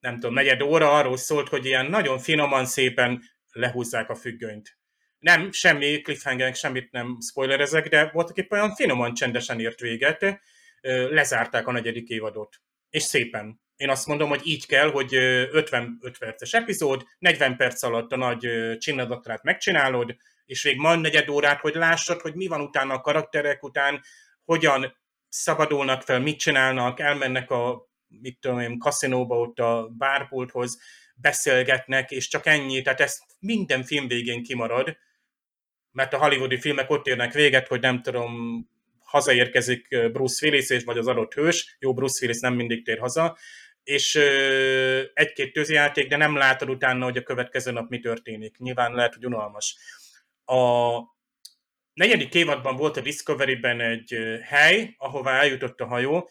nem tudom, negyed óra arról szólt, hogy ilyen nagyon finoman, szépen lehúzzák a függönyt. Nem, semmi cliffhanger, semmit nem spoilerezek, de voltak éppen olyan finoman, csendesen ért véget, lezárták a negyedik évadot. És szépen. Én azt mondom, hogy így kell, hogy 55 perces epizód, 40 perc alatt a nagy csinadatrát megcsinálod, és még majd negyed órát, hogy lássad, hogy mi van utána a karakterek után, hogyan szabadulnak fel, mit csinálnak, elmennek a mit tudom én, kaszinóba ott a bárpulthoz, beszélgetnek, és csak ennyi, tehát ez minden film végén kimarad, mert a hollywoodi filmek ott érnek véget, hogy nem tudom, hazaérkezik Bruce Willis, és vagy az adott hős, jó, Bruce Willis nem mindig tér haza, és egy-két tőzijáték, de nem látod utána, hogy a következő nap mi történik. Nyilván lehet, hogy unalmas. A negyedik évadban volt a Discovery-ben egy hely, ahová eljutott a hajó.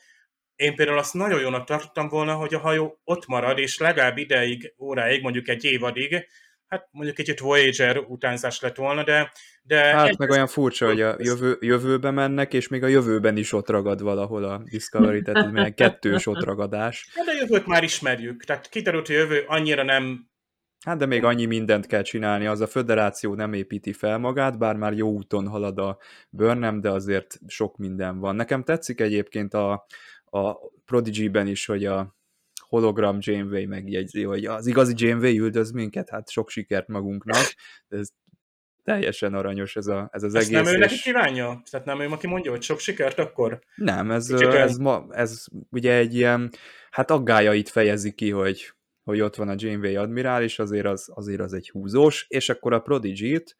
Én például azt nagyon jónak tartottam volna, hogy a hajó ott marad, és legalább ideig, óráig, mondjuk egy évadig, hát mondjuk kicsit Voyager utánzás lett volna, de... de hát meg olyan furcsa, hogy a jövő, jövőbe mennek, és még a jövőben is ott ragad valahol a Discovery, tehát ez milyen kettős ott ragadás. De a jövőt már ismerjük, tehát kiderült, hogy a jövő annyira nem Hát de még annyi mindent kell csinálni, az a föderáció nem építi fel magát, bár már jó úton halad a Burnham, de azért sok minden van. Nekem tetszik egyébként a, a Prodigy-ben is, hogy a hologram Janeway megjegyzi, hogy az igazi Janeway üldöz minket, hát sok sikert magunknak. Ez teljesen aranyos ez, a, ez az Ezt egész. nem ő neki kívánja? Tehát nem ő, aki mondja, hogy sok sikert akkor? Nem, ez, ez, ma, ez ugye egy ilyen, hát aggájait fejezi ki, hogy hogy ott van a Janeway admirális, azért az, azért az egy húzós, és akkor a Prodigy-t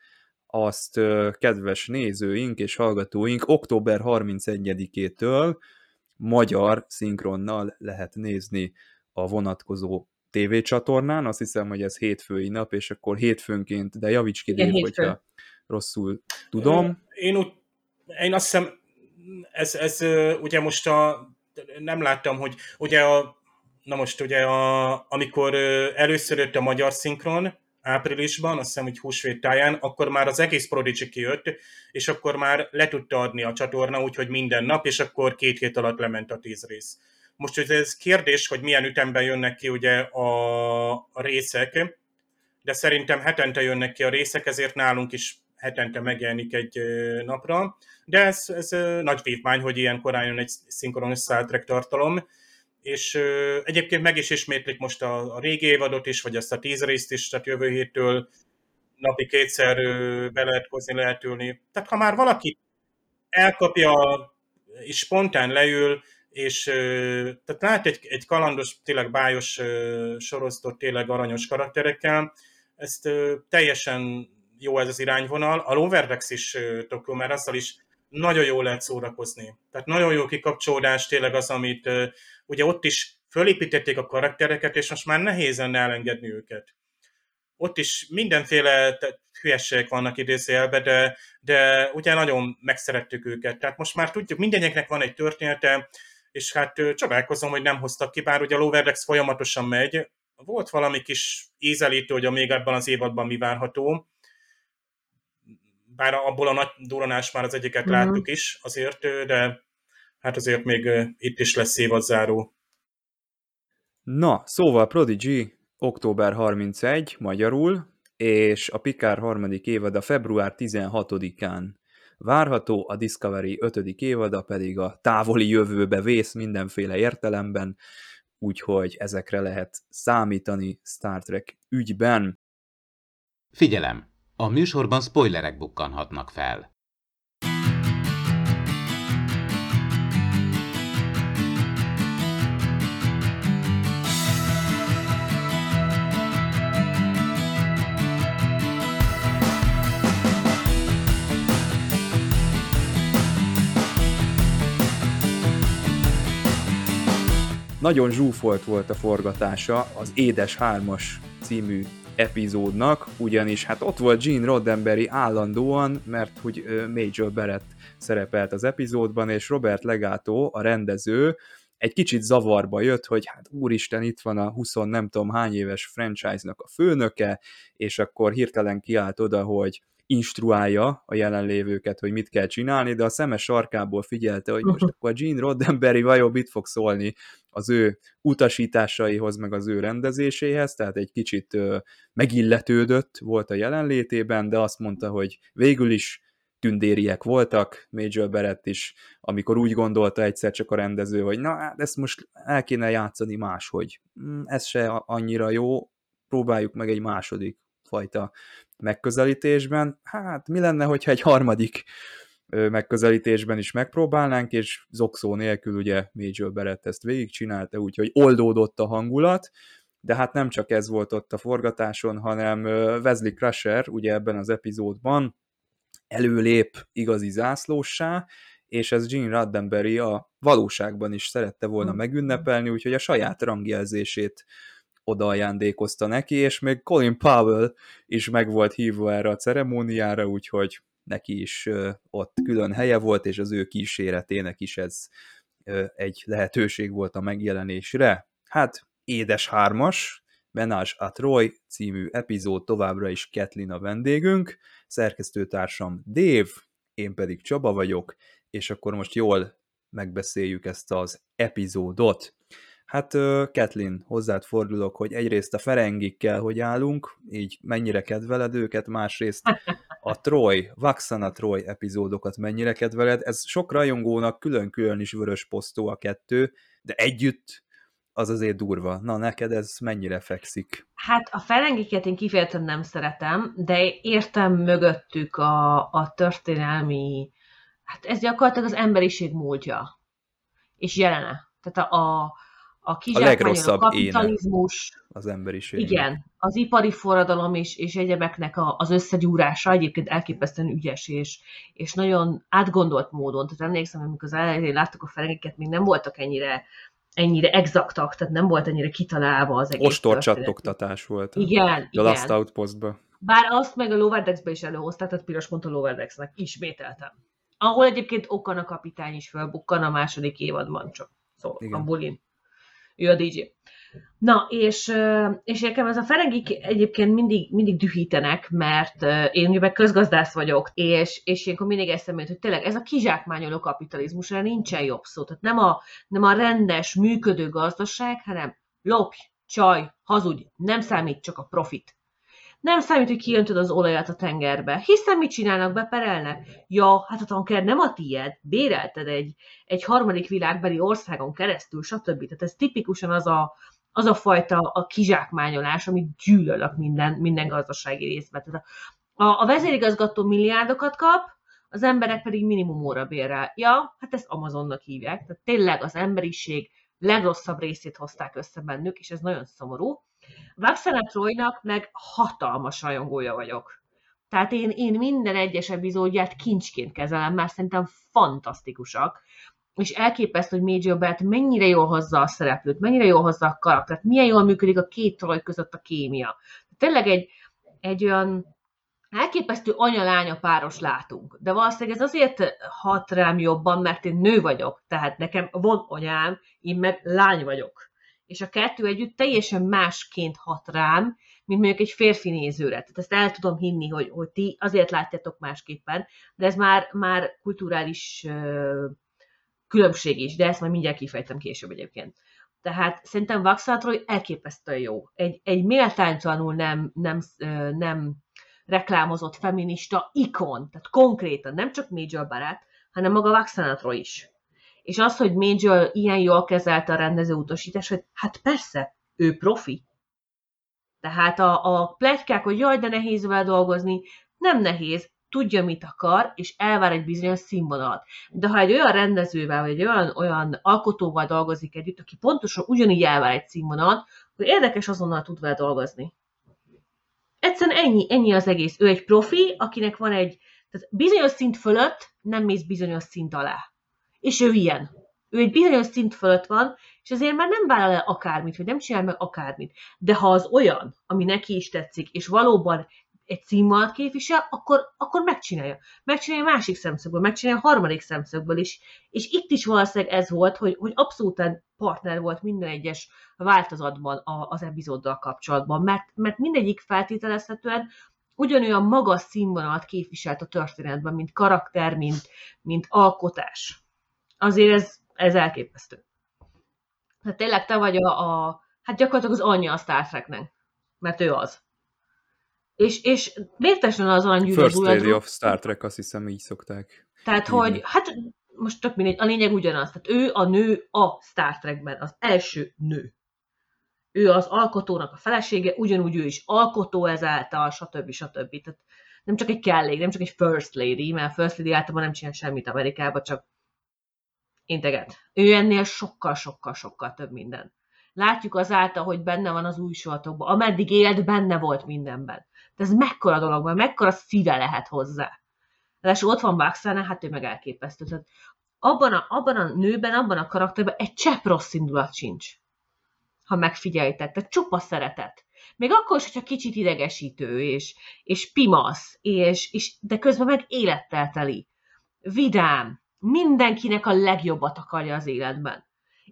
azt kedves nézőink és hallgatóink október 31-től magyar szinkronnal lehet nézni a vonatkozó tévécsatornán, azt hiszem, hogy ez hétfői nap, és akkor hétfőnként, de javíts ki, Dév, hogyha rosszul tudom. Én, úgy, én azt hiszem, ez, ez ugye most a, nem láttam, hogy ugye a Na most ugye, a, amikor először jött a magyar szinkron, áprilisban, azt hiszem, hogy húsvét táján, akkor már az egész Prodigy kijött, és akkor már le tudta adni a csatorna, úgyhogy minden nap, és akkor két hét alatt lement a tíz rész. Most ugye ez kérdés, hogy milyen ütemben jönnek ki ugye a, részek, de szerintem hetente jönnek ki a részek, ezért nálunk is hetente megjelenik egy napra, de ez, ez nagy vívmány, hogy ilyen korán jön egy szinkronos Trek tartalom, és ö, egyébként meg is ismétlik most a, a régi évadot is, vagy azt a tíz részt is, tehát jövő héttől napi kétszer ö, be lehet hozni, lehet ülni. Tehát ha már valaki elkapja, és spontán leül, és ö, tehát lát egy, egy kalandos, tényleg bájos ö, sorosztott, tényleg aranyos karakterekkel, ezt ö, teljesen jó ez az irányvonal. A Loverdex is jó, mert azzal is nagyon jól lehet szórakozni. Tehát nagyon jó kikapcsolódás tényleg az, amit ugye ott is fölépítették a karaktereket, és most már nehéz lenne elengedni őket. Ott is mindenféle hülyességek vannak idézőjelbe, de, de ugye nagyon megszerettük őket. Tehát most már tudjuk, mindeneknek van egy története, és hát csodálkozom, hogy nem hoztak ki, bár ugye a Loverdex folyamatosan megy. Volt valami kis ízelítő, hogy a még ebben az évadban mi várható, bár abból a nagy duranás már az egyiket mm-hmm. láttuk is azért, de hát azért még itt is lesz évadzáró. Na, szóval Prodigy október 31 magyarul, és a Picard harmadik évada február 16-án várható, a Discovery 5. évada pedig a távoli jövőbe vész mindenféle értelemben, úgyhogy ezekre lehet számítani Star Trek ügyben. Figyelem! A műsorban spoilerek bukkanhatnak fel. Nagyon zsúfolt volt a forgatása az Édes Hármas című epizódnak, ugyanis hát ott volt Gene Roddenberry állandóan, mert hogy Major Barrett szerepelt az epizódban, és Robert Legato, a rendező, egy kicsit zavarba jött, hogy hát úristen, itt van a 20 nem tudom hány éves franchise-nak a főnöke, és akkor hirtelen kiállt oda, hogy instruálja a jelenlévőket, hogy mit kell csinálni, de a szeme sarkából figyelte, hogy most akkor Gene Roddenberry vajon mit fog szólni az ő utasításaihoz, meg az ő rendezéséhez, tehát egy kicsit megilletődött volt a jelenlétében, de azt mondta, hogy végül is tündériek voltak, Major Barrett is, amikor úgy gondolta egyszer csak a rendező, hogy na, hát ezt most el kéne játszani máshogy. Hmm, ez se annyira jó, próbáljuk meg egy második fajta megközelítésben. Hát mi lenne, hogyha egy harmadik megközelítésben is megpróbálnánk, és zokszó nélkül ugye Major Barrett ezt végigcsinálta, úgyhogy oldódott a hangulat, de hát nem csak ez volt ott a forgatáson, hanem Wesley Crusher ugye ebben az epizódban előlép igazi zászlóssá, és ez Gene Roddenberry a valóságban is szerette volna hm. megünnepelni, úgyhogy a saját rangjelzését oda ajándékozta neki, és még Colin Powell is meg volt hívva erre a ceremóniára, úgyhogy neki is ott külön helye volt, és az ő kíséretének is ez egy lehetőség volt a megjelenésre. Hát, édes hármas, Menage a Troy című epizód továbbra is Kathleen a vendégünk, szerkesztőtársam Dave, én pedig Csaba vagyok, és akkor most jól megbeszéljük ezt az epizódot. Hát Kathleen, hozzád fordulok, hogy egyrészt a Ferengikkel hogy állunk, így mennyire kedveled őket, másrészt a Troy, Vaxana Troy epizódokat mennyire kedveled. Ez sok rajongónak külön-külön is vörös posztó a kettő, de együtt az azért durva. Na, neked ez mennyire fekszik? Hát a felengiket én kifejezetten nem szeretem, de értem mögöttük a, a történelmi, hát ez gyakorlatilag az emberiség múltja és jelene. Tehát a, a, a kizsákmányoló kapitalizmus, az emberiség. Igen, az ipari forradalom és, és egyebeknek a, az összegyúrása egyébként elképesztően ügyes és, és nagyon átgondolt módon. Tehát emlékszem, amikor az elején láttuk a felengiket, még nem voltak ennyire ennyire exaktak, tehát nem volt ennyire kitalálva az egész Ostorcsattogtatás volt. Igen, a igen. Last Outpostba. Bár azt meg a Loverdexbe is előhozták, tehát piros pont a Loverdexnek ismételtem. Ahol egyébként Okan a kapitány is fölbukkan a második évadban csak. Szóval igen. a bulin. Ő a DJ. Na, és, és nekem ez a ferengik egyébként mindig, mindig dühítenek, mert én ugye közgazdász vagyok, és, és ilyenkor mindig eszembe hogy tényleg ez a kizsákmányoló kapitalizmusra nincsen jobb szó. Tehát nem a, nem a rendes, működő gazdaság, hanem lopj, csaj, hazudj, nem számít csak a profit. Nem számít, hogy kijöntöd az olajat a tengerbe. Hiszen mit csinálnak, beperelnek? Ja, hát a tanker nem a tied, bérelted egy, egy harmadik világbeli országon keresztül, stb. Tehát ez tipikusan az a, az a fajta a kizsákmányolás, amit gyűlölök minden, minden gazdasági részben. Tehát a, a vezérigazgató milliárdokat kap, az emberek pedig minimum óra bérel. Ja, hát ezt Amazonnak hívják. Tehát tényleg az emberiség legrosszabb részét hozták össze bennük, és ez nagyon szomorú. Vaxana Troynak meg hatalmas rajongója vagyok. Tehát én, én minden egyes epizódját kincsként kezelem, mert szerintem fantasztikusak és elképesztő, hogy Major Belt mennyire jól hozza a szereplőt, mennyire jól hozza a karaktert, milyen jól működik a két troj között a kémia. Tényleg egy, egy olyan elképesztő anya-lánya páros látunk. De valószínűleg ez azért hat rám jobban, mert én nő vagyok, tehát nekem van anyám, én meg lány vagyok. És a kettő együtt teljesen másként hat rám, mint mondjuk egy férfi nézőre. Tehát ezt el tudom hinni, hogy, hogy ti azért látjátok másképpen, de ez már, már kulturális különbség is, de ezt majd mindjárt kifejtem később egyébként. Tehát szerintem Vaxatról elképesztően jó. Egy, egy méltánytalanul nem, nem, nem reklámozott feminista ikon, tehát konkrétan nem csak Major Barrett, hanem maga Vaxanatról is. És az, hogy Major ilyen jól kezelte a rendező utasítás, hogy hát persze, ő profi. Tehát a, a pletykák, hogy jaj, de nehéz vele dolgozni, nem nehéz, tudja, mit akar, és elvár egy bizonyos színvonalat. De ha egy olyan rendezővel, vagy egy olyan, olyan alkotóval dolgozik együtt, aki pontosan ugyanígy elvár egy színvonalat, hogy érdekes azonnal tud vele dolgozni. Egyszerűen ennyi, ennyi az egész. Ő egy profi, akinek van egy, tehát bizonyos szint fölött nem mész bizonyos szint alá. És ő ilyen. Ő egy bizonyos szint fölött van, és ezért már nem vállal el akármit, vagy nem csinál meg akármit. De ha az olyan, ami neki is tetszik, és valóban egy színvonalat képvisel, akkor, akkor megcsinálja. Megcsinálja másik szemszögből, megcsinálja a harmadik szemszögből is. És itt is valószínűleg ez volt, hogy, hogy abszolút partner volt minden egyes változatban a, az epizóddal kapcsolatban, mert, mert mindegyik feltételezhetően ugyanolyan magas színvonalat képviselt a történetben, mint karakter, mint, mint alkotás. Azért ez, ez elképesztő. Hát tényleg te vagy a, a hát gyakorlatilag az anyja a Star Treknek, mert ő az. És, és vértesen az aranygyűrű First Lady of Star Trek, azt hiszem így szokták. Tehát, hívni. hogy hát most tök mindegy, a lényeg ugyanaz. Tehát ő a nő a Star Trekben, az első nő. Ő az alkotónak a felesége, ugyanúgy ő is alkotó ezáltal, stb. stb. Tehát nem csak egy kellék, nem csak egy First Lady, mert First Lady általában nem csinál semmit Amerikában, csak integet. Ő ennél sokkal-sokkal-sokkal több minden. Látjuk azáltal, hogy benne van az új sortokban, ameddig élt, benne volt mindenben. De ez mekkora dolog, mert mekkora szíve lehet hozzá. Ráadásul ott van Baxana, hát ő meg elképesztő. Tehát abban a, abban a nőben, abban a karakterben egy csepp rossz indulat sincs. Ha megfigyelitek, tehát csupa szeretet. Még akkor is, hogyha kicsit idegesítő, és, és pimasz, és, és, de közben meg élettel teli. Vidám, mindenkinek a legjobbat akarja az életben.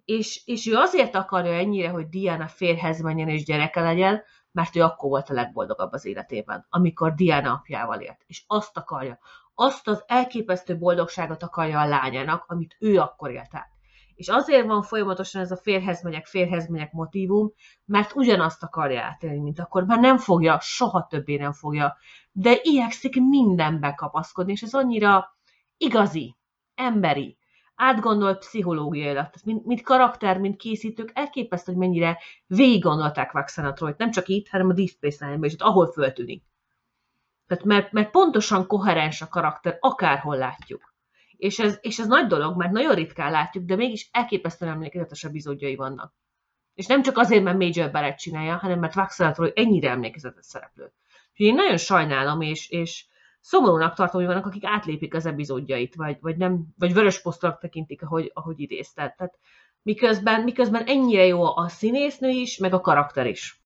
És, és ő azért akarja ennyire, hogy Diana férhez menjen és gyereke legyen, mert ő akkor volt a legboldogabb az életében, amikor Diana apjával élt. És azt akarja, azt az elképesztő boldogságot akarja a lányának, amit ő akkor élt át. És azért van folyamatosan ez a férhez megyek, férhez megyek motivum, mert ugyanazt akarja átélni, mint akkor, mert nem fogja, soha többé nem fogja, de igyekszik mindenbe kapaszkodni, és ez annyira igazi, emberi, átgondolt pszichológiailag, tehát mint, mint karakter, mint készítők, elképesztő, hogy mennyire végig gondolták Vaxana Troyt, nem csak itt, hanem a Deep Space Nine-ben is, ahol föltűnik. Tehát mert, mert pontosan koherens a karakter, akárhol látjuk. És ez, és ez nagy dolog, mert nagyon ritkán látjuk, de mégis elképesztően emlékezetes epizódjai vannak. És nem csak azért, mert Major Barrett csinálja, hanem mert Vaxana Troy ennyire emlékezetes szereplő. Úgyhogy én nagyon sajnálom, és, és szomorúnak tartom, hogy vannak, akik átlépik az epizódjait, vagy, vagy, nem, vagy vörös posztolak tekintik, ahogy, ahogy idézted. Tehát miközben, miközben ennyire jó a színésznő is, meg a karakter is.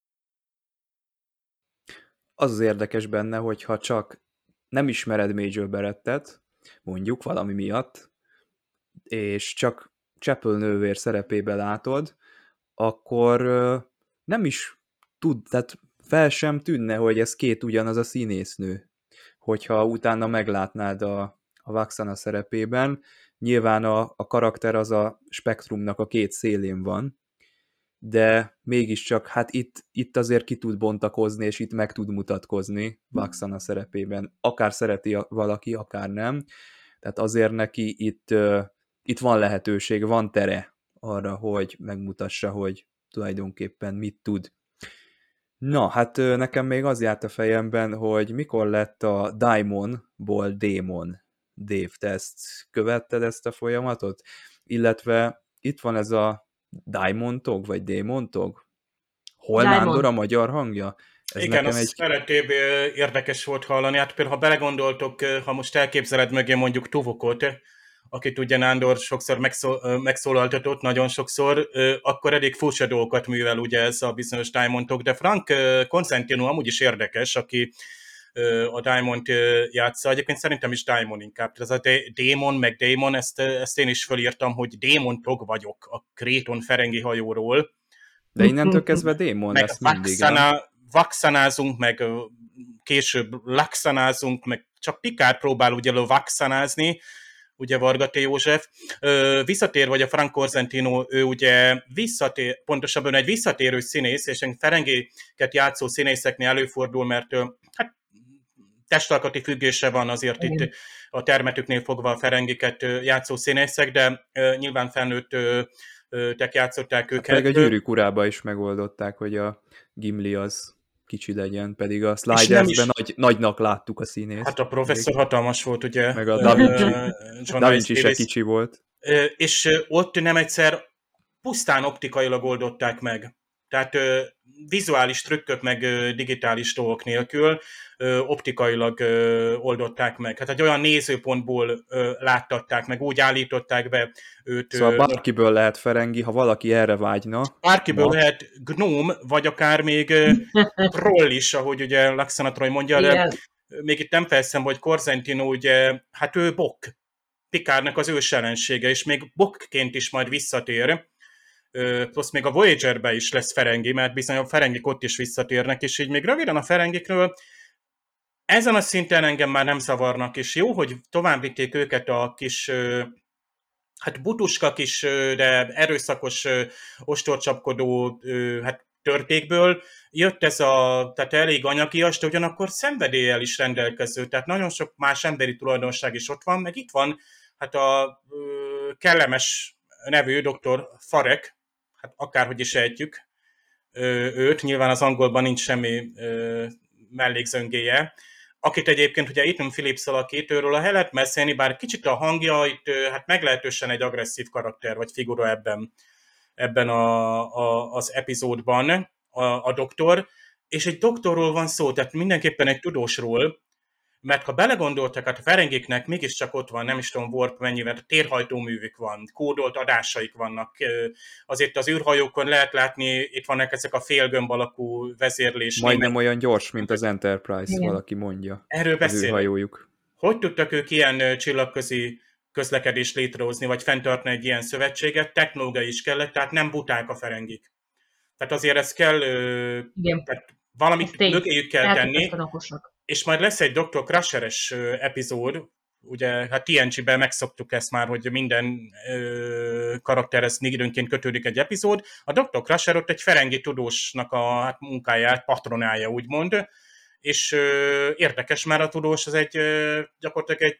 Az az érdekes benne, hogyha csak nem ismered Major Berettet, mondjuk valami miatt, és csak Chapel nővér szerepébe látod, akkor nem is tud, tehát fel sem tűnne, hogy ez két ugyanaz a színésznő hogyha utána meglátnád a, a Vaxana szerepében. Nyilván a, a karakter az a spektrumnak a két szélén van, de mégiscsak hát itt, itt azért ki tud bontakozni, és itt meg tud mutatkozni Vaxana szerepében. Akár szereti valaki, akár nem. Tehát azért neki itt, itt van lehetőség, van tere arra, hogy megmutassa, hogy tulajdonképpen mit tud. Na, hát nekem még az járt a fejemben, hogy mikor lett a Daimon-ból Démon. Dave, te ezt követted ezt a folyamatot? Illetve itt van ez a Daimon-tog, vagy Démon-tog? Hol Nándor a magyar hangja? Ez Igen, az egy... szeretébb érdekes volt hallani. Hát például, ha belegondoltok, ha most elképzeled mögé mondjuk Tuvokot, akit ugye Nándor sokszor megszól, megszólaltatott, nagyon sokszor, akkor elég furcsa dolgokat művel ugye ez a bizonyos Diamondok, de Frank Constantino amúgy is érdekes, aki a Diamond játsza. Egyébként szerintem is Diamond inkább. Ez a Démon, meg Démon, ezt, ezt én is felírtam, hogy Démon tog vagyok a Kréton Ferengi hajóról. De innentől kezdve Démon meg lesz mindig. Vaxana, vaxanázunk, meg később laxanázunk, meg csak Pikár próbál ugye vaxanázni, ugye Varga T. József. Visszatér, vagy a Frank Corzentino, ő ugye visszatér, pontosabban egy visszatérő színész, és Ferengéket játszó színészeknél előfordul, mert hát testalkati függése van azért Igen. itt a termetüknél fogva a Ferengiket játszó színészek, de nyilván felnőtt tek játszották őket. Hát a gyűrűk urába is megoldották, hogy a Gimli az kicsi legyen, pedig a Slidersben is... nagy, nagynak láttuk a színészt. Hát a professzor hatalmas volt, ugye. Meg a Da Vinci, da Vinci se kicsi volt. És ott nem egyszer pusztán optikailag oldották meg. Tehát vizuális trükkök meg digitális dolgok nélkül optikailag oldották meg. Hát egy olyan nézőpontból láttatták meg, úgy állították be őt. Szóval bárkiből lehet Ferengi, ha valaki erre vágyna. Bárkiből ma. lehet gnóm, vagy akár még troll is, ahogy ugye Troy mondja, de még itt nem fejeztem, hogy Corzentino ugye, hát ő bok, Pikárnak az ős ellensége, és még bokként is majd visszatér, plusz még a Voyager-be is lesz Ferengi, mert bizony a Ferengik ott is visszatérnek, és így még röviden a Ferengikről, ezen a szinten engem már nem zavarnak, és jó, hogy tovább vitték őket a kis hát butuska kis, de erőszakos ostorcsapkodó hát törtékből, jött ez a, tehát elég anyagias, de ugyanakkor szenvedéllyel is rendelkező, tehát nagyon sok más emberi tulajdonság is ott van, meg itt van hát a kellemes nevű doktor Farek, hát akárhogy is ejtjük őt, nyilván az angolban nincs semmi mellékzöngéje, akit egyébként ugye Ethan Phillips alakít, őről a lehet beszélni, bár kicsit a hangja itt hát meglehetősen egy agresszív karakter vagy figura ebben, ebben a, a, az epizódban a, a doktor, és egy doktorról van szó, tehát mindenképpen egy tudósról, mert ha belegondoltak, hát a Ferengéknek mégiscsak ott van, nem is tudom, Warp mennyivel, térhajtóművük van, kódolt adásaik vannak, azért az űrhajókon lehet látni, itt vannak ezek a félgömb alakú vezérlés. Majdnem német. olyan gyors, mint az Enterprise, Igen. valaki mondja. Erről beszélünk. Hogy tudtak ők ilyen csillagközi közlekedést létrehozni, vagy fenntartani egy ilyen szövetséget? Technológia is kellett, tehát nem buták a ferengik. Tehát azért ez kell, Igen. tehát valamit mögéjük kell tenni. És majd lesz egy Dr. Crusher-es epizód, ugye hát TNG-ben megszoktuk ezt már, hogy minden ö, karakterhez időnként kötődik egy epizód. A Dr. Crusher ott egy ferengi tudósnak a hát, munkáját patronálja, úgymond, és ö, érdekes, mert a tudós az egy ö, gyakorlatilag egy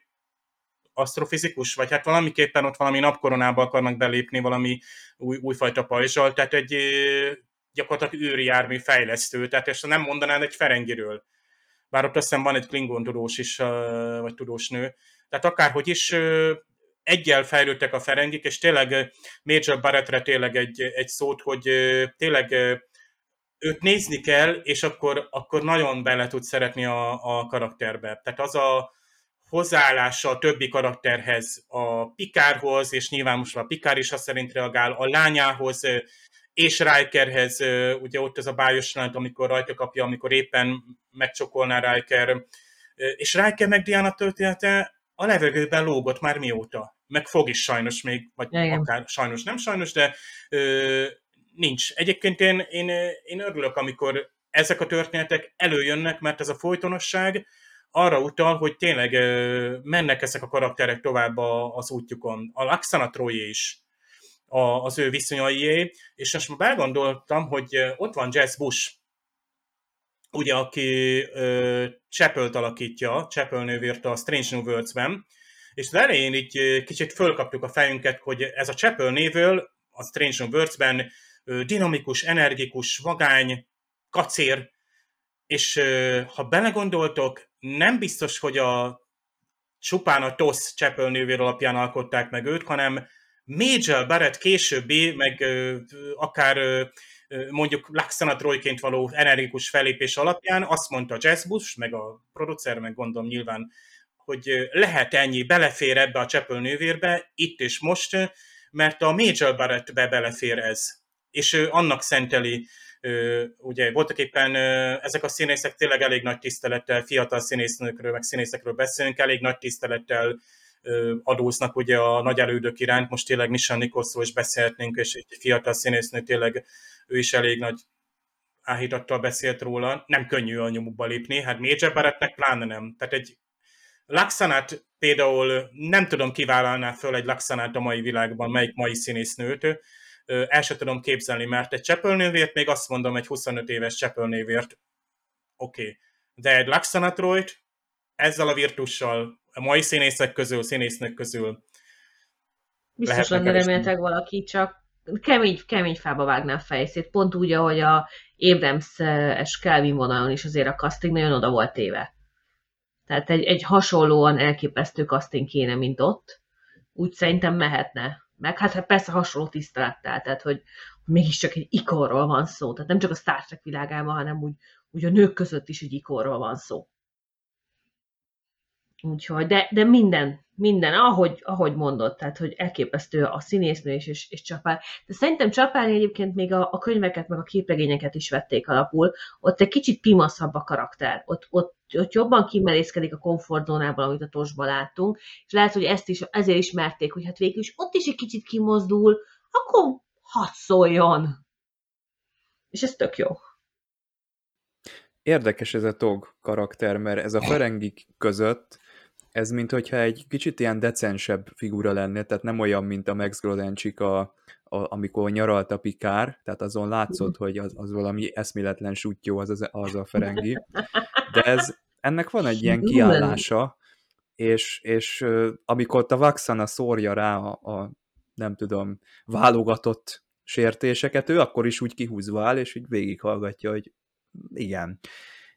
asztrofizikus, vagy hát valamiképpen ott valami napkoronába akarnak belépni, valami új, újfajta pajzsal, tehát egy gyakorlatilag űri jármű fejlesztő, tehát ezt nem mondanád egy ferengiről bár ott azt van egy Klingon tudós is, vagy tudós nő. Tehát akárhogy is egyel fejlődtek a ferengik, és tényleg Major Barrettre tényleg egy, egy szót, hogy tényleg őt nézni kell, és akkor, akkor nagyon bele tud szeretni a, a karakterbe. Tehát az a hozzáállása a többi karakterhez, a Pikárhoz, és nyilván most a Pikár is azt szerint reagál, a lányához, és Rikerhez, ugye ott ez a bájos jelent, amikor rajta kapja, amikor éppen megcsokolná Riker, és Riker meg Diana története a levegőben lógott már mióta, meg fog is sajnos még, vagy Igen. akár sajnos nem sajnos, de ö, nincs. Egyébként én, én, én örülök, amikor ezek a történetek előjönnek, mert ez a folytonosság arra utal, hogy tényleg ö, mennek ezek a karakterek tovább a, az útjukon. A Laxana Troye is a, az ő viszonyaié, és most már belgondoltam, hogy ott van Jess Bush, ugye, aki uh, Chapel-t alakítja, Chapel nővért a Strange New Worlds-ben, és az elején így kicsit fölkaptuk a fejünket, hogy ez a Chapel névől a Strange New Worlds-ben dinamikus, energikus, vagány, kacér, és ha belegondoltok, nem biztos, hogy a csupán a TOS Chapel névér alapján alkották meg őt, hanem Major Barrett későbbi, meg akár mondjuk Laxana Troyként való energikus felépés alapján azt mondta Jazz Bush, meg a producer, meg gondolom nyilván, hogy lehet ennyi, belefér ebbe a Chapel nővérbe, itt és most, mert a Major Barrettbe belefér ez. És ő annak szenteli, ugye voltak éppen ezek a színészek tényleg elég nagy tisztelettel, fiatal színésznőkről, meg színészekről beszélünk, elég nagy tisztelettel adóznak ugye a nagy elődök iránt, most tényleg Nishan Nicholsról is beszélhetnénk, és egy fiatal színésznő tényleg ő is elég nagy áhítattal beszélt róla, nem könnyű a nyomukba lépni, hát Major Barrettnek pláne nem. Tehát egy Laxanát például nem tudom kivállalná föl egy Laxanát a mai világban, melyik mai színésznőt, el sem tudom képzelni, mert egy csepölnővért, még azt mondom, egy 25 éves csepölnővért, oké. Okay. De egy Laxanatroit ezzel a virtussal a mai színészek közül, színésznők közül Biztos lenne remélhetőleg valaki, csak kemény, kemény fába vágná a fejszét, pont úgy, ahogy a Abrams-es Kelvin vonalon is azért a casting nagyon oda volt téve. Tehát egy, egy hasonlóan elképesztő casting kéne, mint ott. Úgy szerintem mehetne. Meg hát, hát persze hasonló tisztelettel, tehát hogy, mégiscsak egy ikonról van szó. Tehát nem csak a Star Trek világában, hanem úgy, úgy a nők között is egy ikonról van szó. Úgyhogy, de, de minden, minden, ahogy, ahogy mondott, tehát, hogy elképesztő a színésznő és, és, és Csapár. De szerintem Csapár egyébként még a, a könyveket, meg a képregényeket is vették alapul. Ott egy kicsit pimaszabb a karakter. Ott, ott, ott jobban kimerészkedik a komfortzónából, amit a tosban láttunk, és lehet, hogy ezt is ezért ismerték, hogy hát végül is ott is egy kicsit kimozdul, akkor hadd szóljon. És ez tök jó. Érdekes ez a Tog karakter, mert ez a Ferengik között ez mint hogyha egy kicsit ilyen decensebb figura lenne, tehát nem olyan, mint a Max Grodencsik, a, a, amikor nyaralt a Pikár, tehát azon látszott, hogy az, az valami eszméletlen sutyó az, az, az a Ferengi, de ez, ennek van egy ilyen kiállása, és, és amikor a Vaxana szórja rá a, a nem tudom, válogatott sértéseket, ő akkor is úgy kihúzva áll, és úgy végighallgatja, hogy igen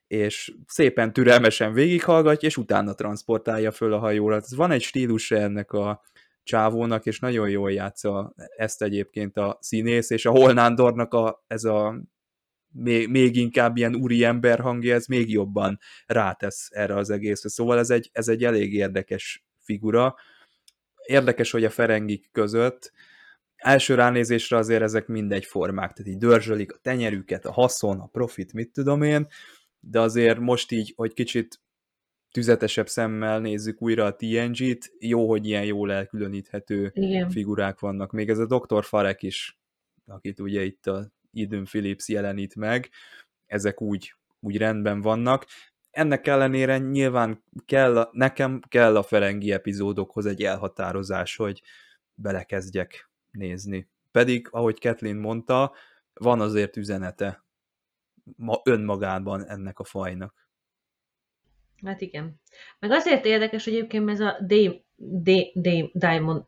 és szépen türelmesen végighallgatja, és utána transportálja föl a hajóra. Ez van egy stílus ennek a csávónak, és nagyon jól játsza ezt egyébként a színész, és a Holnándornak a, ez a még, még inkább ilyen úri ember hangja, ez még jobban rátesz erre az egészre. Szóval ez egy, ez egy elég érdekes figura. Érdekes, hogy a Ferengik között első ránézésre azért ezek mindegy formák, tehát így dörzsölik a tenyerüket, a haszon, a profit, mit tudom én, de azért most így, hogy kicsit tüzetesebb szemmel nézzük újra a TNG-t, jó, hogy ilyen jól elkülöníthető Igen. figurák vannak. Még ez a Dr. Farek is, akit ugye itt a Eden Phillips jelenít meg, ezek úgy, úgy rendben vannak. Ennek ellenére nyilván kell, nekem kell a Ferengi epizódokhoz egy elhatározás, hogy belekezdjek nézni. Pedig, ahogy Kathleen mondta, van azért üzenete ma önmagában ennek a fajnak. Hát igen. Meg azért érdekes, hogy egyébként ez a Dame, Dame, Dame, Diamond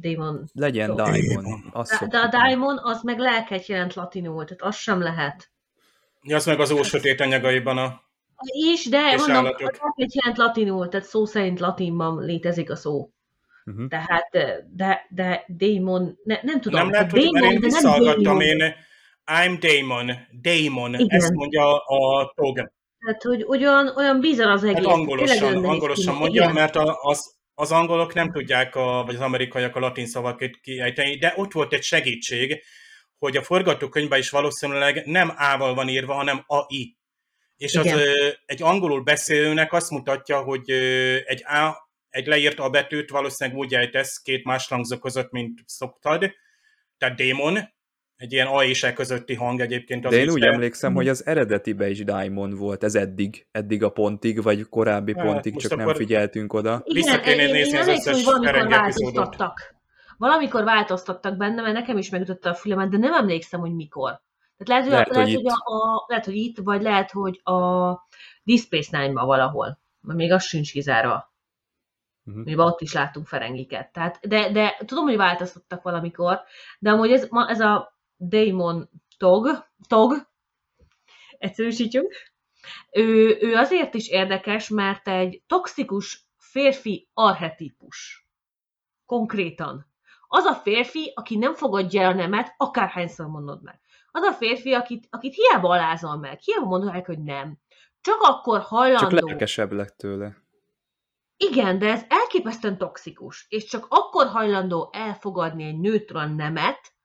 Daemon. Legyen Daemon. de, de a Daemon az meg lelket jelent latinul, tehát az sem lehet. Ja, az meg az ósötét anyagaiban a is, de mondom, lelket jelent latinul, tehát szó szerint latinban létezik a szó. Uh-huh. Tehát, de, de Daemon, ne, nem tudom. Nem lehet, hogy Daemon, én visszahallgattam, én I'm Damon, Damon, Igen. ezt mondja a Tog. Tehát, hogy olyan, olyan bizarr az egész. Hát angolosan, angolosan mondja, Igen. mert a, az, az angolok nem tudják, a, vagy az amerikaiak a latin szavakat kiejteni, de ott volt egy segítség, hogy a forgatókönyvben is valószínűleg nem A-val van írva, hanem AI. És Igen. az egy angolul beszélőnek azt mutatja, hogy egy A, egy leírt A betűt valószínűleg úgy ejtesz két más hangzó között, mint szoktad, tehát démon, egy ilyen A és E közötti hang egyébként. Az De én úgy emlékszem, hogy az eredetibe is Diamond volt, ez eddig, eddig a pontig, vagy korábbi hát, pontig, csak nem figyeltünk oda. Igen, Vissza kéne nézni az összes valamikor változtattak. Valamikor változtattak benne, mert nekem is megütötte a fülemet, de nem emlékszem, hogy mikor. Tehát lehet, hogy, lehet, lehet, hogy, hogy a, a, lehet, hogy itt, vagy lehet, hogy a Deep Space Nine-ban valahol. Mert még az sincs kizárva. Uh-huh. Mi ott is láttunk ferengiket. Tehát, de, de tudom, hogy változtattak valamikor, de amúgy ez, ez a Damon Tog, Tog, egyszerűsítjük, ő, ő azért is érdekes, mert egy toxikus férfi arhetípus. Konkrétan. Az a férfi, aki nem fogadja el a nemet, akárhányszor mondod meg. Az a férfi, akit, akit hiába alázol meg, hiába mondod meg, hogy nem. Csak akkor hajlandó... Csak lelkesebb lett tőle. Igen, de ez elképesztően toxikus, és csak akkor hajlandó elfogadni egy nőtől a nemet,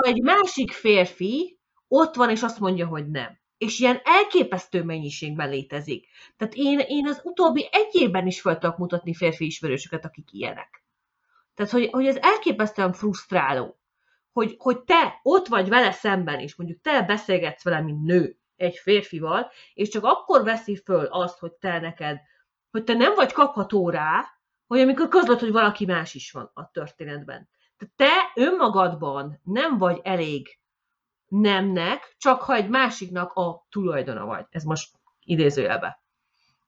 ha egy másik férfi ott van, és azt mondja, hogy nem. És ilyen elképesztő mennyiségben létezik. Tehát én, én az utóbbi egy évben is fel tudok mutatni férfi ismerősöket, akik ilyenek. Tehát, hogy, hogy ez elképesztően frusztráló, hogy, hogy te ott vagy vele szemben is, mondjuk te beszélgetsz vele, mint nő, egy férfival, és csak akkor veszi föl azt, hogy te neked, hogy te nem vagy kapható rá, hogy amikor közlöd, hogy valaki más is van a történetben te önmagadban nem vagy elég nemnek, csak ha egy másiknak a tulajdona vagy. Ez most idézőjelbe.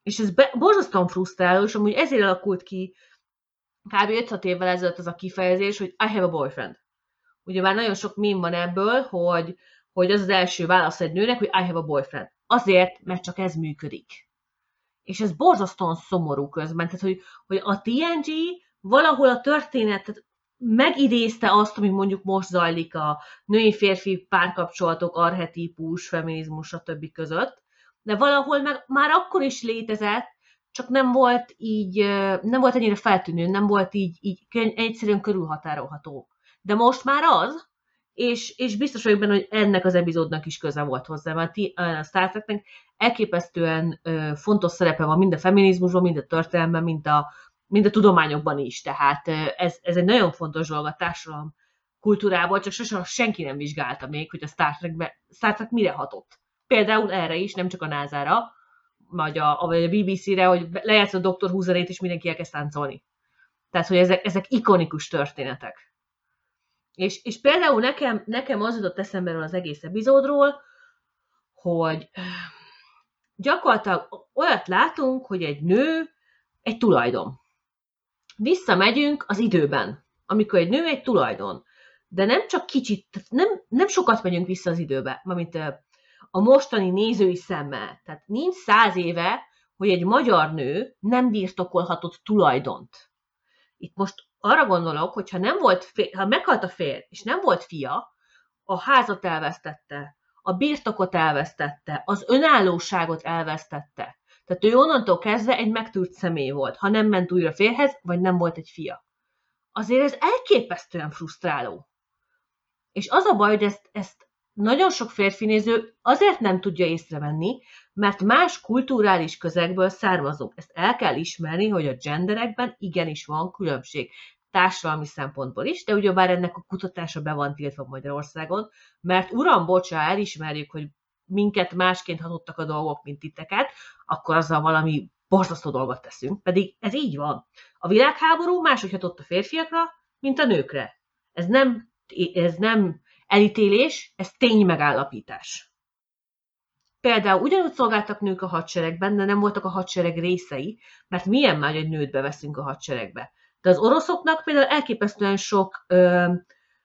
És ez be, borzasztóan frusztráló, és amúgy ezért alakult ki kb. 5 évvel ezelőtt az a kifejezés, hogy I have a boyfriend. Ugye már nagyon sok mém van ebből, hogy, hogy az az első válasz egy nőnek, hogy I have a boyfriend. Azért, mert csak ez működik. És ez borzasztóan szomorú közben. Tehát, hogy, hogy a TNG valahol a történetet megidézte azt, ami mondjuk most zajlik a női-férfi párkapcsolatok, arhetípus, feminizmus, stb. között, de valahol meg már akkor is létezett, csak nem volt így, nem volt ennyire feltűnő, nem volt így, így egyszerűen körülhatárolható. De most már az, és, és biztos vagyok benne, hogy ennek az epizódnak is köze volt hozzá, mert a Star Treknek elképesztően fontos szerepe van mind a feminizmusban, mind a történelemben, mind a, mind a tudományokban is. Tehát ez, ez egy nagyon fontos dolog a társadalom kultúrából, csak sosem senki nem vizsgálta még, hogy a Star, Trekbe, Star Trek mire hatott. Például erre is, nem csak a NASA-ra, vagy a, vagy a BBC-re, hogy lejátszott a Dr. Húzerét, és mindenki elkezd táncolni. Tehát, hogy ezek, ezek ikonikus történetek. És, és például nekem, nekem az jutott eszembe az egész epizódról, hogy gyakorlatilag olyat látunk, hogy egy nő egy tulajdon. Visszamegyünk az időben, amikor egy nő egy tulajdon. De nem csak kicsit, nem, nem sokat megyünk vissza az időbe, mint a mostani nézői szemmel. Tehát nincs száz éve, hogy egy magyar nő nem birtokolhatott tulajdont. Itt most arra gondolok, hogy ha nem volt fél, ha meghalt a férj, és nem volt fia, a házat elvesztette, a birtokot elvesztette, az önállóságot elvesztette. Tehát ő onnantól kezdve egy megtűrt személy volt, ha nem ment újra férhez, vagy nem volt egy fia. Azért ez elképesztően frusztráló. És az a baj, hogy ezt, ezt nagyon sok férfi néző azért nem tudja észrevenni, mert más kulturális közegből származunk. Ezt el kell ismerni, hogy a genderekben igenis van különbség társadalmi szempontból is, de ugyebár ennek a kutatása be van tiltva Magyarországon, mert uram, bocsa, elismerjük, hogy minket másként hatottak a dolgok, mint titeket, akkor azzal valami borzasztó dolgot teszünk. Pedig ez így van. A világháború máshogy hatott a férfiakra, mint a nőkre. Ez nem, ez nem elítélés, ez ténymegállapítás. Például ugyanúgy szolgáltak nők a hadseregben, de nem voltak a hadsereg részei, mert milyen már egy nőt beveszünk a hadseregbe. De az oroszoknak például elképesztően sok ö,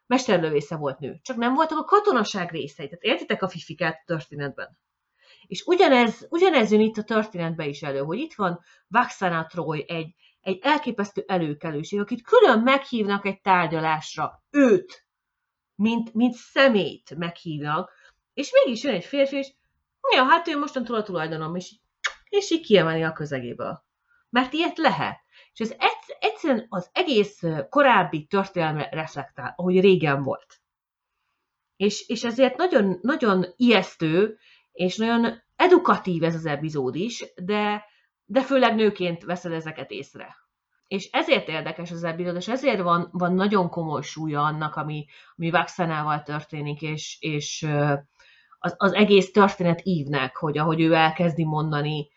mesterlövésze volt nő, csak nem voltak a katonaság részei. Tehát értitek a fifikát a történetben. És ugyanez, ugyanez jön itt a történetben is elő, hogy itt van Vaxana Troy, egy, egy elképesztő előkelőség, akit külön meghívnak egy tárgyalásra. Őt, mint, mint szemét meghívnak, és mégis jön egy férfi, és ja, hát ő mostantól a tulajdonom, és, és így kiemeli a közegéből. Mert ilyet lehet. És ez egyszerűen az egész korábbi történelme reflektál, ahogy régen volt. És, és ezért nagyon, nagyon ijesztő, és nagyon edukatív ez az epizód is, de, de főleg nőként veszed ezeket észre. És ezért érdekes az epizód, és ezért van, van nagyon komoly súlya annak, ami, ami Vaxanával történik, és, és az, az egész történet ívnek, hogy ahogy ő elkezdi mondani,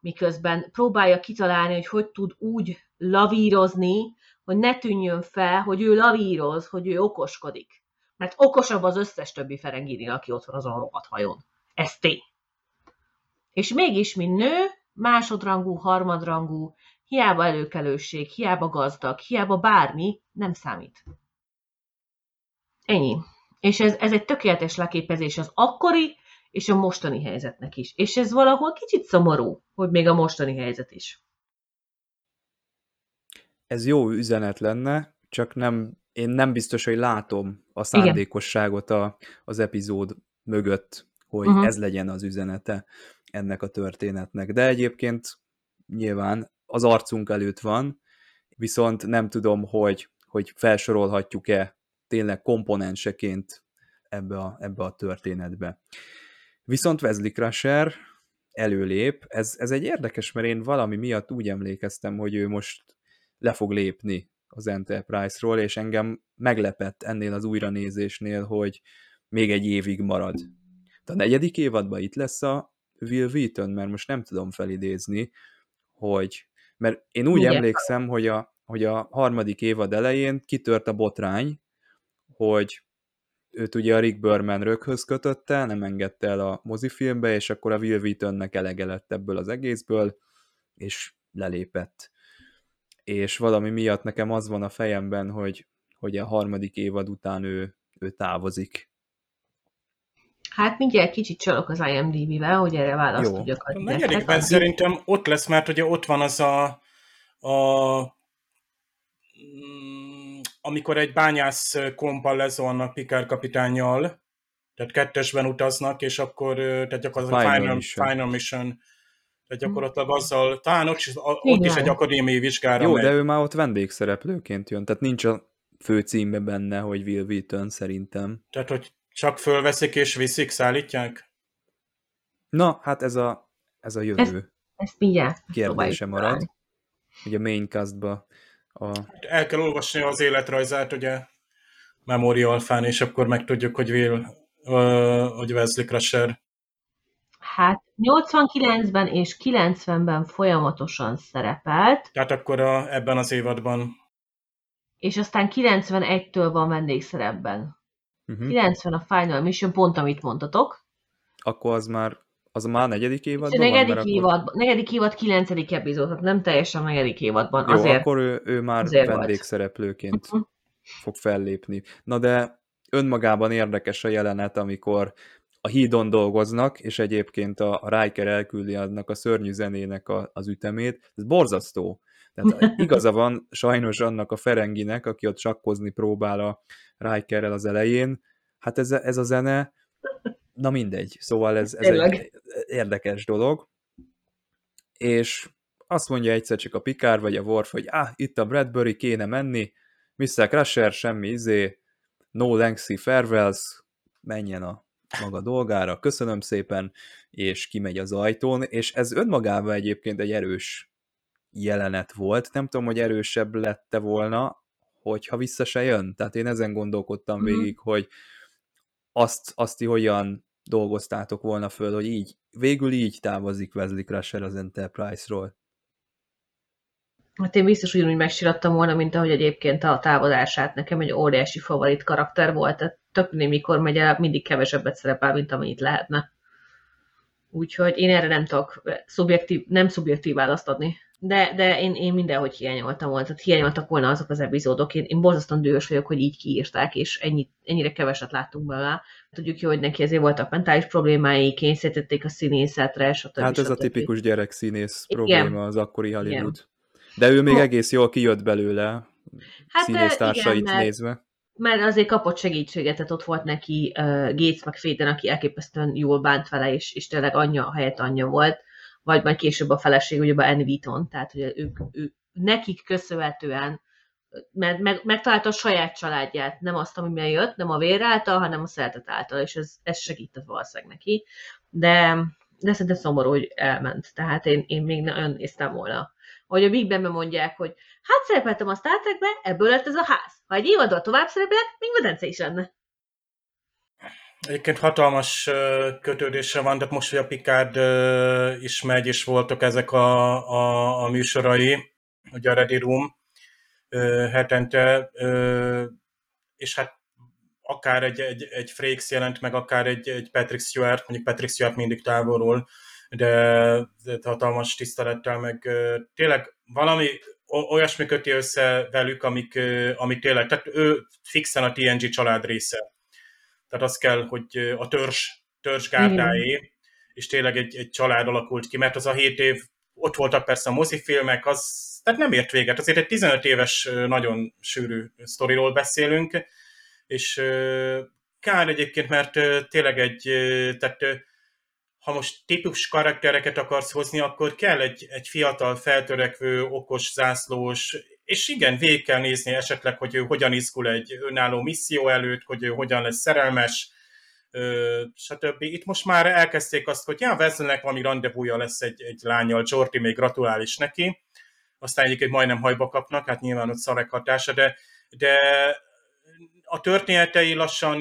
miközben próbálja kitalálni, hogy hogy tud úgy lavírozni, hogy ne tűnjön fel, hogy ő lavíroz, hogy ő okoskodik. Mert okosabb az összes többi Ferengini, aki ott van azon a rohadt hajón. Ez tény. És mégis, mint nő, másodrangú, harmadrangú, hiába előkelőség, hiába gazdag, hiába bármi, nem számít. Ennyi. És ez, ez egy tökéletes leképezés az akkori és a mostani helyzetnek is. És ez valahol kicsit szomorú, hogy még a mostani helyzet is. Ez jó üzenet lenne, csak nem, én nem biztos, hogy látom a szándékosságot a, az epizód mögött, hogy uh-huh. ez legyen az üzenete ennek a történetnek. De egyébként nyilván az arcunk előtt van, viszont nem tudom, hogy, hogy felsorolhatjuk-e tényleg komponenseként ebbe a, ebbe a történetbe. Viszont Wesley Crusher előlép, ez, ez egy érdekes, mert én valami miatt úgy emlékeztem, hogy ő most le fog lépni az Enterprise-ról, és engem meglepett ennél az újranézésnél, hogy még egy évig marad. De a negyedik évadban itt lesz a Will Wheaton, mert most nem tudom felidézni, hogy mert én úgy Igen. emlékszem, hogy a, hogy a harmadik évad elején kitört a botrány, hogy őt ugye a Rick Berman röghöz kötötte, nem engedte el a mozifilmbe, és akkor a Will Wheatonnek elege lett ebből az egészből, és lelépett. És valami miatt nekem az van a fejemben, hogy, hogy a harmadik évad után ő, ő távozik. Hát mindjárt kicsit csalok az IMDb-vel, hogy erre választ Jó. tudjak adni. A negyedikben szerintem ott lesz, mert ugye ott van az a, a amikor egy bányász kompal lezolnak Pikár kapitányjal, tehát kettesben utaznak, és akkor tehát gyakorlatilag Final, Final, Mission. Final Mission tehát gyakorlatilag azzal, talán ott is, ott is egy akadémiai vizsgára Jó, megy. de ő már ott vendégszereplőként jön, tehát nincs a fő címbe benne, hogy Will Wheaton szerintem. Tehát, hogy csak fölveszik és viszik, szállítják? Na, hát ez a, ez a jövő. Ezt, ezt mindjárt Kérdése marad. Ugye a maincastba a... Hát el kell olvasni az életrajzát, ugye Memorial fan, és akkor megtudjuk, hogy Will, uh, hogy Wesley Crusher. Hát 89-ben és 90-ben folyamatosan szerepelt. Tehát akkor a, ebben az évadban. És aztán 91-től van vendégszerepben. Uh-huh. 90 a Final Mission, pont amit mondtatok. Akkor az már az már negyedik évadban a negyedik van? Évad, akkor... negyedik évad, kilencedik epizód, tehát nem teljesen a negyedik évadban. Jó, azért, akkor ő, ő már vendégszereplőként uh-huh. fog fellépni. Na de önmagában érdekes a jelenet, amikor a hídon dolgoznak, és egyébként a, a Riker elküldi annak a szörnyű zenének a, az ütemét. Ez borzasztó. Tehát igaza van sajnos annak a Ferenginek, aki ott sakkozni próbál a Rikerrel az elején. Hát ez, ez a zene, na mindegy. Szóval ez, ez egy érdekes dolog. És azt mondja egyszer csak a Pikár vagy a Worf, hogy ah, itt a Bradbury, kéne menni, Mr. Crusher, semmi izé, no lengthy farewells, menjen a maga dolgára, köszönöm szépen, és kimegy az ajtón, és ez önmagában egyébként egy erős jelenet volt. Nem tudom, hogy erősebb lette volna, hogyha vissza se jön. Tehát én ezen gondolkodtam mm-hmm. végig, hogy azt, azt hogyan dolgoztátok volna föl, hogy így, végül így távozik Wesley Crusher az Enterprise-ról. Hát én biztos ugyanúgy megsirattam volna, mint ahogy egyébként a távozását nekem egy óriási favorit karakter volt, tehát tök mikor megy el, mindig kevesebbet szerepel, mint amennyit lehetne. Úgyhogy én erre nem tudok szubjektív, nem szubjektív választ adni. De, de én, én mindenhogy hiányoltam volna, tehát hiányoltak volna azok az epizódok. Én, én borzasztóan dühös vagyok, hogy így kiírták, és ennyi, ennyire keveset láttunk belőle. Tudjuk jó, hogy neki ezért voltak mentális problémái, kényszerítették a színészetre, stb. Hát ez stb. a tipikus gyerek színész probléma az akkori Hollywood. Igen. De ő még oh. egész jól kijött belőle, hát, színésztársait igen, nézve mert azért kapott segítséget, tehát ott volt neki uh, Gates meg Féden, aki elképesztően jól bánt vele, és, és tényleg anyja helyett anyja volt, vagy majd később a feleség, ugye a Anne Wheaton, tehát hogy ők, ők, nekik köszönhetően mert meg, megtalálta a saját családját, nem azt, amiben jött, nem a vér által, hanem a szeretet által, és ez, ez segített valószínűleg neki. De, de szerintem szomorú, hogy elment. Tehát én, én még nagyon néztem volna ahogy a Big ben mondják, hogy hát szerepeltem a Star Trekbe, ebből lett ez a ház. Ha egy évadot tovább szerepelek, még medence is lenne. Egyébként hatalmas kötődése van, de most, hogy a Picard is megy, és voltak ezek a, a, a műsorai, ugye a Ready Room hetente, és hát akár egy, egy, egy Frakes jelent meg, akár egy, egy Patrick Stewart, mondjuk Patrick Stewart mindig távolról de, de hatalmas tisztelettel, meg tényleg valami olyasmi köti össze velük, amik, amik tényleg, tehát ő fixen a TNG család része. Tehát az kell, hogy a törzs, törzs gárdáé, és tényleg egy, egy család alakult ki, mert az a hét év, ott voltak persze a mozifilmek, az tehát nem ért véget. Azért egy 15 éves, nagyon sűrű sztoriról beszélünk, és kár egyébként, mert tényleg egy, tehát ha most típus karaktereket akarsz hozni, akkor kell egy, egy fiatal, feltörekvő, okos, zászlós, és igen, végig kell nézni esetleg, hogy ő hogyan izgul egy önálló misszió előtt, hogy ő hogyan lesz szerelmes, stb. Itt most már elkezdték azt, hogy ja, Wesleynek valami rendezvúja lesz egy, egy lányjal, Jordi még gratulál is neki, aztán egyébként majdnem hajba kapnak, hát nyilván ott szarek hatása, de, de a történetei lassan,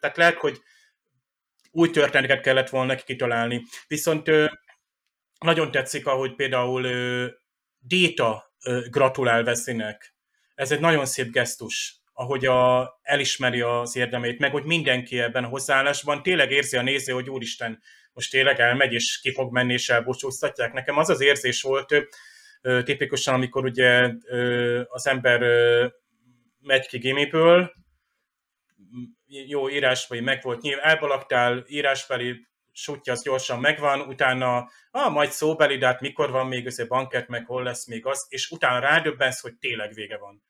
tehát lehet, hogy új történeteket kellett volna neki kitalálni. Viszont nagyon tetszik, ahogy például Déta gratulál Veszinek. Ez egy nagyon szép gesztus, ahogy a, elismeri az érdemét, meg hogy mindenki ebben a hozzáállásban tényleg érzi a néző, hogy úristen, most tényleg elmegy, és ki fog menni, és elbúcsúztatják. Nekem az az érzés volt, tipikusan, amikor ugye az ember megy ki gimiből, jó írásbeli meg volt nyilván, elbalagtál, írásbeli sutja az gyorsan megvan, utána ah, majd szóbeli, de hát mikor van még ez a banket, meg hol lesz még az, és utána rádöbbensz, hogy tényleg vége van.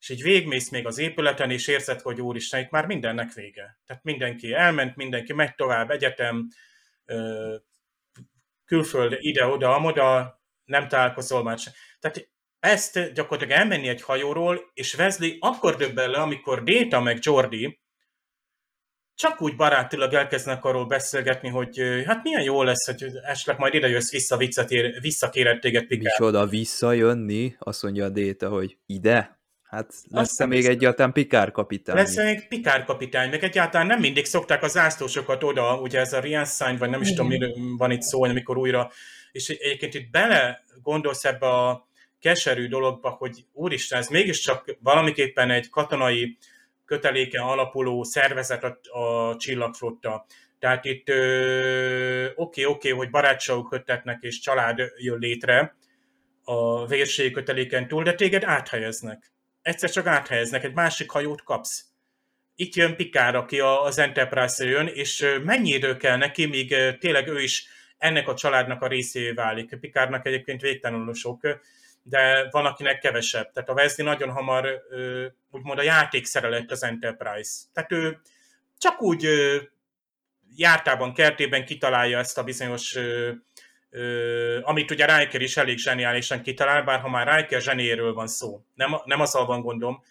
és így végmész még az épületen, és érzed, hogy úristen, itt már mindennek vége. Tehát mindenki elment, mindenki megy tovább, egyetem, külföld, ide-oda, amoda, nem találkozol már sem. Tehát ezt gyakorlatilag elmenni egy hajóról, és Wesley akkor döbben le, amikor Déta meg Jordi csak úgy barátilag elkezdenek arról beszélgetni, hogy hát milyen jó lesz, hogy esetleg majd ide jössz vissza, visszakéred téged Picard. oda visszajönni, azt mondja a Déta, hogy ide? Hát lesz-e még egyáltalán Pikár kapitány? Lesz még Pikár kapitány, meg egyáltalán nem mindig szokták az zászlósokat oda, ugye ez a Riensign, vagy nem is tudom, mi van itt szó, amikor újra, és egyébként itt bele gondolsz ebbe a keserű dologba, hogy úristen, ez mégiscsak valamiképpen egy katonai köteléken alapuló szervezet a, a csillagflotta. Tehát itt oké, oké, okay, hogy barátságok kötetnek és család jön létre a vérségi köteléken túl, de téged áthelyeznek egyszer csak áthelyeznek, egy másik hajót kapsz. Itt jön Pikár, aki az Enterprise-ra jön, és mennyi idő kell neki, míg tényleg ő is ennek a családnak a részévé válik. Pikárnak egyébként végtelenül sok, de van, akinek kevesebb. Tehát a Wesley nagyon hamar úgymond a játékszere lett az Enterprise. Tehát ő csak úgy jártában, kertében kitalálja ezt a bizonyos amit ugye Riker is elég zseniálisan kitalál, bár ha már Riker zseniéről van szó, nem, nem azzal van gondom,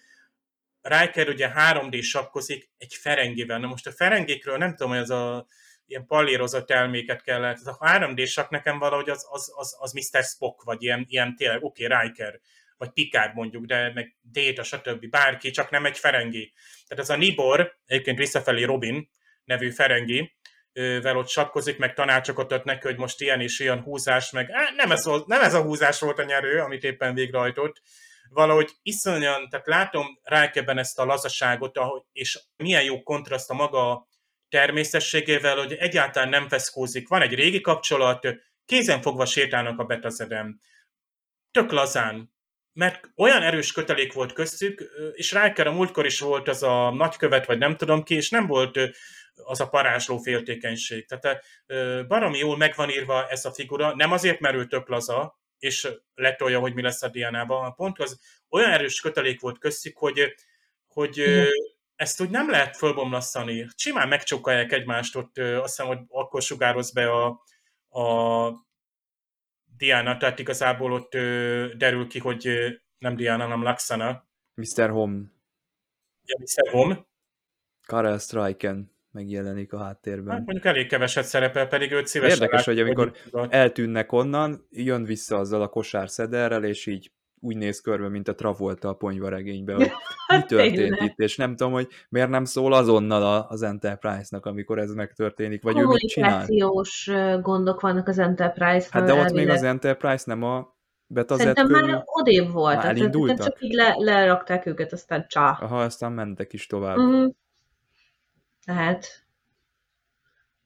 Riker ugye 3D sakkozik egy ferengivel. Na most a ferengékről nem tudom, hogy az a ilyen pallírozott elméket kellett. Ez a 3D sak nekem valahogy az, az, az, az Mr. Spock, vagy ilyen, ilyen tényleg, oké, okay, Riker, vagy Picard mondjuk, de meg Data, stb. Bárki, csak nem egy ferengi. Tehát ez a Nibor, egyébként visszafelé Robin nevű ferengi, vel ott sakkozik, meg tanácsokat ad neki, hogy most ilyen és ilyen húzás, meg nem, ez, nem ez a húzás volt a nyerő, amit éppen végrehajtott. Valahogy iszonyan, tehát látom Rákeben ezt a lazaságot, és milyen jó kontraszt a maga természetségével, hogy egyáltalán nem feszkózik. Van egy régi kapcsolat, kézen fogva sétálnak a betazedem. Tök lazán, mert olyan erős kötelék volt köztük, és Riker a múltkor is volt az a nagykövet, vagy nem tudom ki, és nem volt az a parázsló féltékenység. Tehát baromi jól megvan írva ez a figura, nem azért, mert ő tök laza, és letolja, hogy mi lesz a Dianában, pont az olyan erős kötelék volt köztük, hogy, hogy mm. Ezt úgy nem lehet fölbomlasztani. Simán megcsokalják egymást, ott azt hiszem, hogy akkor sugároz be a, a Diana, tehát igazából ott derül ki, hogy nem Diana, hanem Laxana. Mr. Home. Ja, Mr. Home. Karel Striken megjelenik a háttérben. Hát mondjuk elég keveset szerepel, pedig őt szívesen Érdekes, lát, hogy amikor hogy eltűnnek onnan, jön vissza azzal a kosár szederrel, és így úgy néz körbe, mint a Travolta a ponyvaregényben, hogy mi történt itt, és nem tudom, hogy miért nem szól azonnal az Enterprise-nak, amikor ez megtörténik, vagy ő mit csinál. gondok vannak az Enterprise-nál. Hát de ott még az Enterprise nem a betazett Szerintem körül... már odébb volt. Már tehát csak így le, lerakták őket, aztán csá. Aha, aztán mentek is tovább. Uh-huh. Tehát,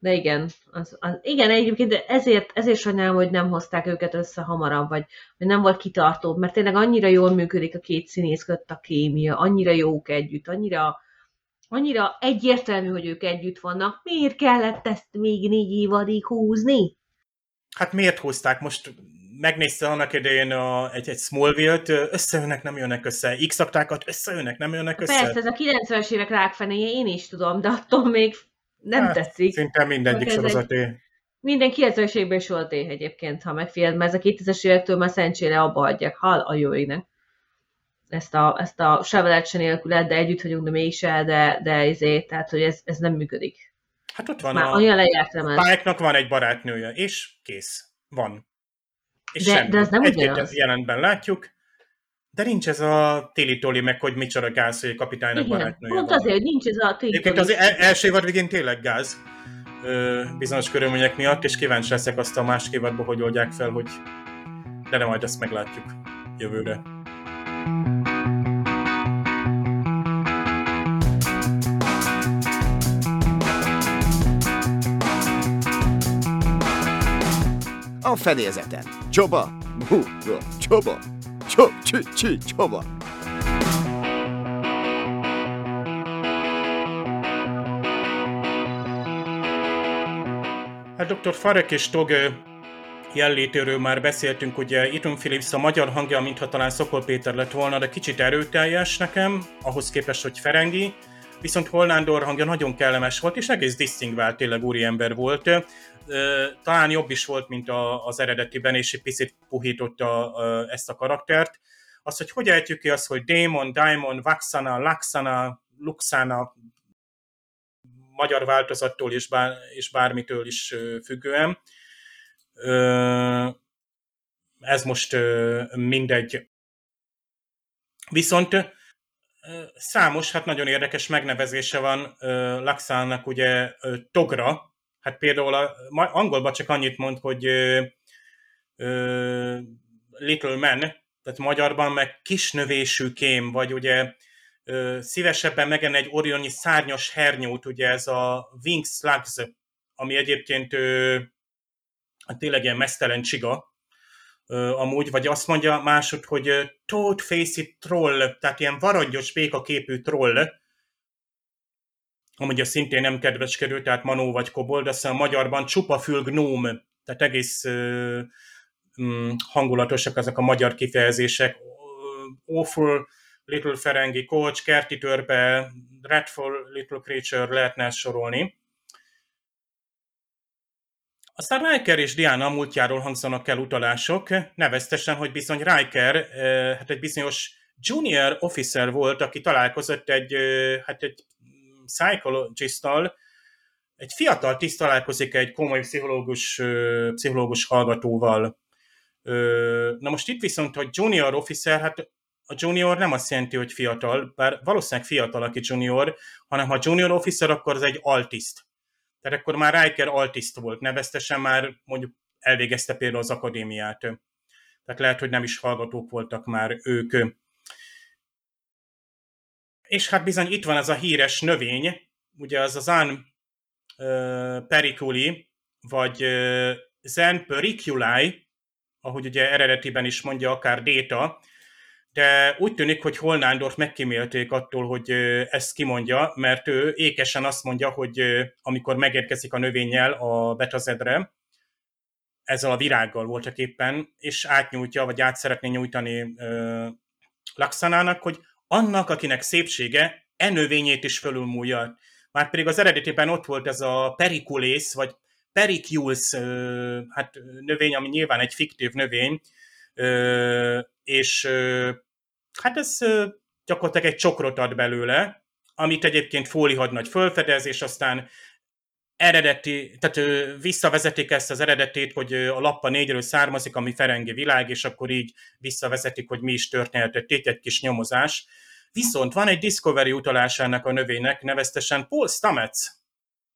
de igen, az, az, igen, egyébként de ezért, ezért sajnálom, hogy nem hozták őket össze hamarabb, vagy hogy nem volt kitartóbb, mert tényleg annyira jól működik a két színész között a kémia, annyira jók együtt, annyira, annyira egyértelmű, hogy ők együtt vannak. Miért kellett ezt még négy évadig húzni? Hát miért húzták? Most megnézte annak idején a, egy, egy Smallville-t, összejönnek, nem jönnek össze. x összejönnek, nem jönnek össze. Persze, ez a 90-es évek rákfenéje, én is tudom, de attól még nem hát, tetszik. Szinte mindegyik sorozaté. Minden 90-es évben éh egyébként, ha megfigyeld, mert ez a 2000-es évektől már szentsére abba adják, hal a jó égnek. Ezt a, ezt a sevelet se nélkül, de együtt vagyunk, de mégse, de, de izé, tehát, hogy ez, ez nem működik. Hát ott van Már a... Olyan Pike-nak van egy barátnője, és kész. Van. És de, de ez nem egy ugyanaz. jelenetben látjuk, de nincs ez a téli meg hogy micsoda gáz, hogy a kapitánynak Igen, barátnője pont van. azért, hogy nincs ez a téli Egyébként az el- első évad végén tényleg gáz ö, bizonyos körülmények miatt, és kíváncsi leszek azt a másik évadban, hogy oldják fel, hogy de nem majd ezt meglátjuk jövőre. a fedélzeten. Csoba! Bú, csoba! Csoba! Hát dr. Farek és Tog jellétéről már beszéltünk, ugye Ethan Phillips a magyar hangja, mintha talán Szokol Péter lett volna, de kicsit erőteljes nekem, ahhoz képest, hogy Ferengi, viszont Holnándor hangja nagyon kellemes volt, és egész disztingvált, tényleg úriember volt. Talán jobb is volt, mint az eredetiben, és egy picit puhította ezt a karaktert. Az, hogy hogy ejtjük ki azt, hogy Démon, Daimon, Vaxana, Laxana, Luxana, magyar változattól és, bár, és bármitől is függően. Ez most mindegy. Viszont számos, hát nagyon érdekes megnevezése van Laxának ugye Togra, hát például a, angolban csak annyit mond, hogy Little Man, tehát magyarban meg kisnövésű kém, vagy ugye szívesebben megen egy orioni szárnyas hernyót, ugye ez a Wing Slugs, ami egyébként hát tényleg ilyen mesztelen csiga, amúgy, vagy azt mondja másod, hogy Toad Faced Troll, tehát ilyen varangyos békaképű troll, amúgy a szintén nem kedveskedő, tehát manó vagy kobold, azt a magyarban csupa fül gnóm, tehát egész um, hangulatosak ezek a magyar kifejezések. Awful Little Ferengi Coach, Kerti Törpe, Dreadful Little Creature lehetne ezt sorolni. Aztán Riker és Diana múltjáról hangzanak el utalások, neveztesen, hogy bizony Riker hát egy bizonyos junior officer volt, aki találkozott egy, hát egy psychologisttal, egy fiatal tiszt találkozik egy komoly pszichológus, pszichológus hallgatóval. Na most itt viszont, hogy junior officer, hát a junior nem azt jelenti, hogy fiatal, bár valószínűleg fiatal, aki junior, hanem ha junior officer, akkor az egy altiszt. Tehát akkor már Riker altiszt volt, neveztesen már mondjuk elvégezte például az akadémiát. Tehát lehet, hogy nem is hallgatók voltak már ők. És hát bizony itt van ez a híres növény, ugye az az An periculi, vagy Zen periculi, ahogy ugye eredetiben is mondja akár Déta, de úgy tűnik, hogy Holnándort megkímélték attól, hogy ezt kimondja, mert ő ékesen azt mondja, hogy amikor megérkezik a növényel a betazedre, ezzel a virággal voltak éppen, és átnyújtja, vagy át szeretné nyújtani ö, Laxanának, hogy annak, akinek szépsége, e növényét is fölülmúlja. Már pedig az eredetiben ott volt ez a perikulész, vagy pericules hát növény, ami nyilván egy fiktív növény, és hát ez gyakorlatilag egy csokrot ad belőle, amit egyébként fólihadnagy fölfedez, és aztán eredeti, tehát visszavezetik ezt az eredetét, hogy a lappa négyről származik, ami Ferengi világ, és akkor így visszavezetik, hogy mi is történhetett, itt egy kis nyomozás. Viszont van egy Discovery utalásának a növénynek, neveztesen Paul Stamets,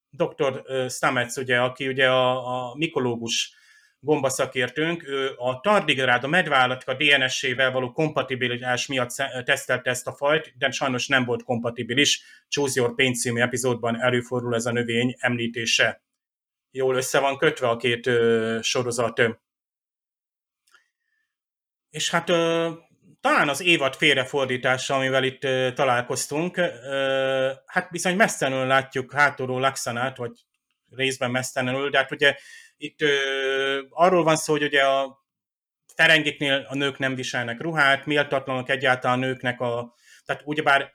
dr. Stamets, ugye, aki ugye a, a mikológus gombaszakértőnk, ő a tardigrád, a medvállatka DNS-ével való kompatibilitás miatt tesztelte ezt a fajt, de sajnos nem volt kompatibilis. Choose Your Pain című epizódban előfordul ez a növény említése. Jól össze van kötve a két ö, sorozat. És hát ö, talán az évad félrefordítása, amivel itt ö, találkoztunk, ö, hát bizony mesztelenül látjuk hátulról Laxanát, vagy részben mesztelenül, de hát ugye itt ö, arról van szó, hogy ugye a Ferengiknél a nők nem viselnek ruhát, méltatlanok egyáltalán a nőknek a... Tehát ugyebár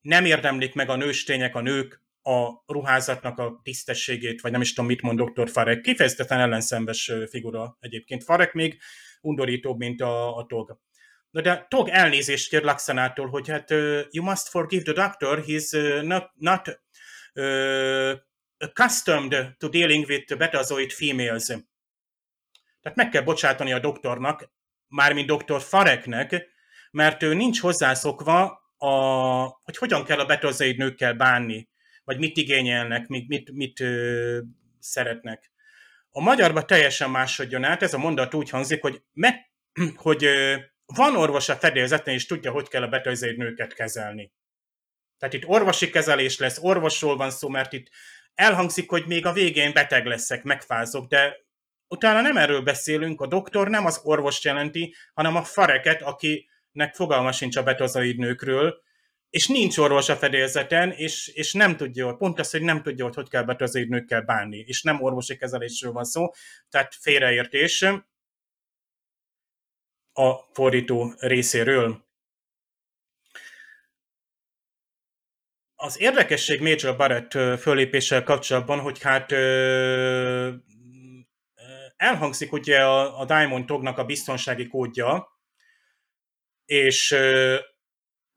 nem érdemlik meg a nőstények, a nők a ruházatnak a tisztességét, vagy nem is tudom, mit mond dr. Farek. Kifejezetten ellenszembes figura egyébként. Farek még undorítóbb, mint a, a Tog. Na de Tog elnézést kér Laxanától, hogy hát uh, you must forgive the doctor, he's uh, not, not uh, accustomed to dealing with betazoid females. Tehát meg kell bocsátani a doktornak, mármint doktor Fareknek, mert ő nincs hozzászokva, a, hogy hogyan kell a betazoid nőkkel bánni, vagy mit igényelnek, mit, mit, mit ö, szeretnek. A magyarban teljesen máshogy jön át, ez a mondat úgy hangzik, hogy, me, hogy van orvos a fedélzeten, és tudja, hogy kell a betazoid nőket kezelni. Tehát itt orvosi kezelés lesz, orvosról van szó, mert itt elhangzik, hogy még a végén beteg leszek, megfázok, de utána nem erről beszélünk, a doktor nem az orvos jelenti, hanem a fareket, akinek fogalma sincs a betazoid nőkről, és nincs orvos a fedélzeten, és, és nem tudja, pont az, hogy nem tudja, hogy hogy kell nőkkel bánni, és nem orvosi kezelésről van szó, tehát félreértés a fordító részéről. Az érdekesség Major Barrett fölépéssel kapcsolatban, hogy hát elhangzik ugye a, a Diamond Tognak a biztonsági kódja, és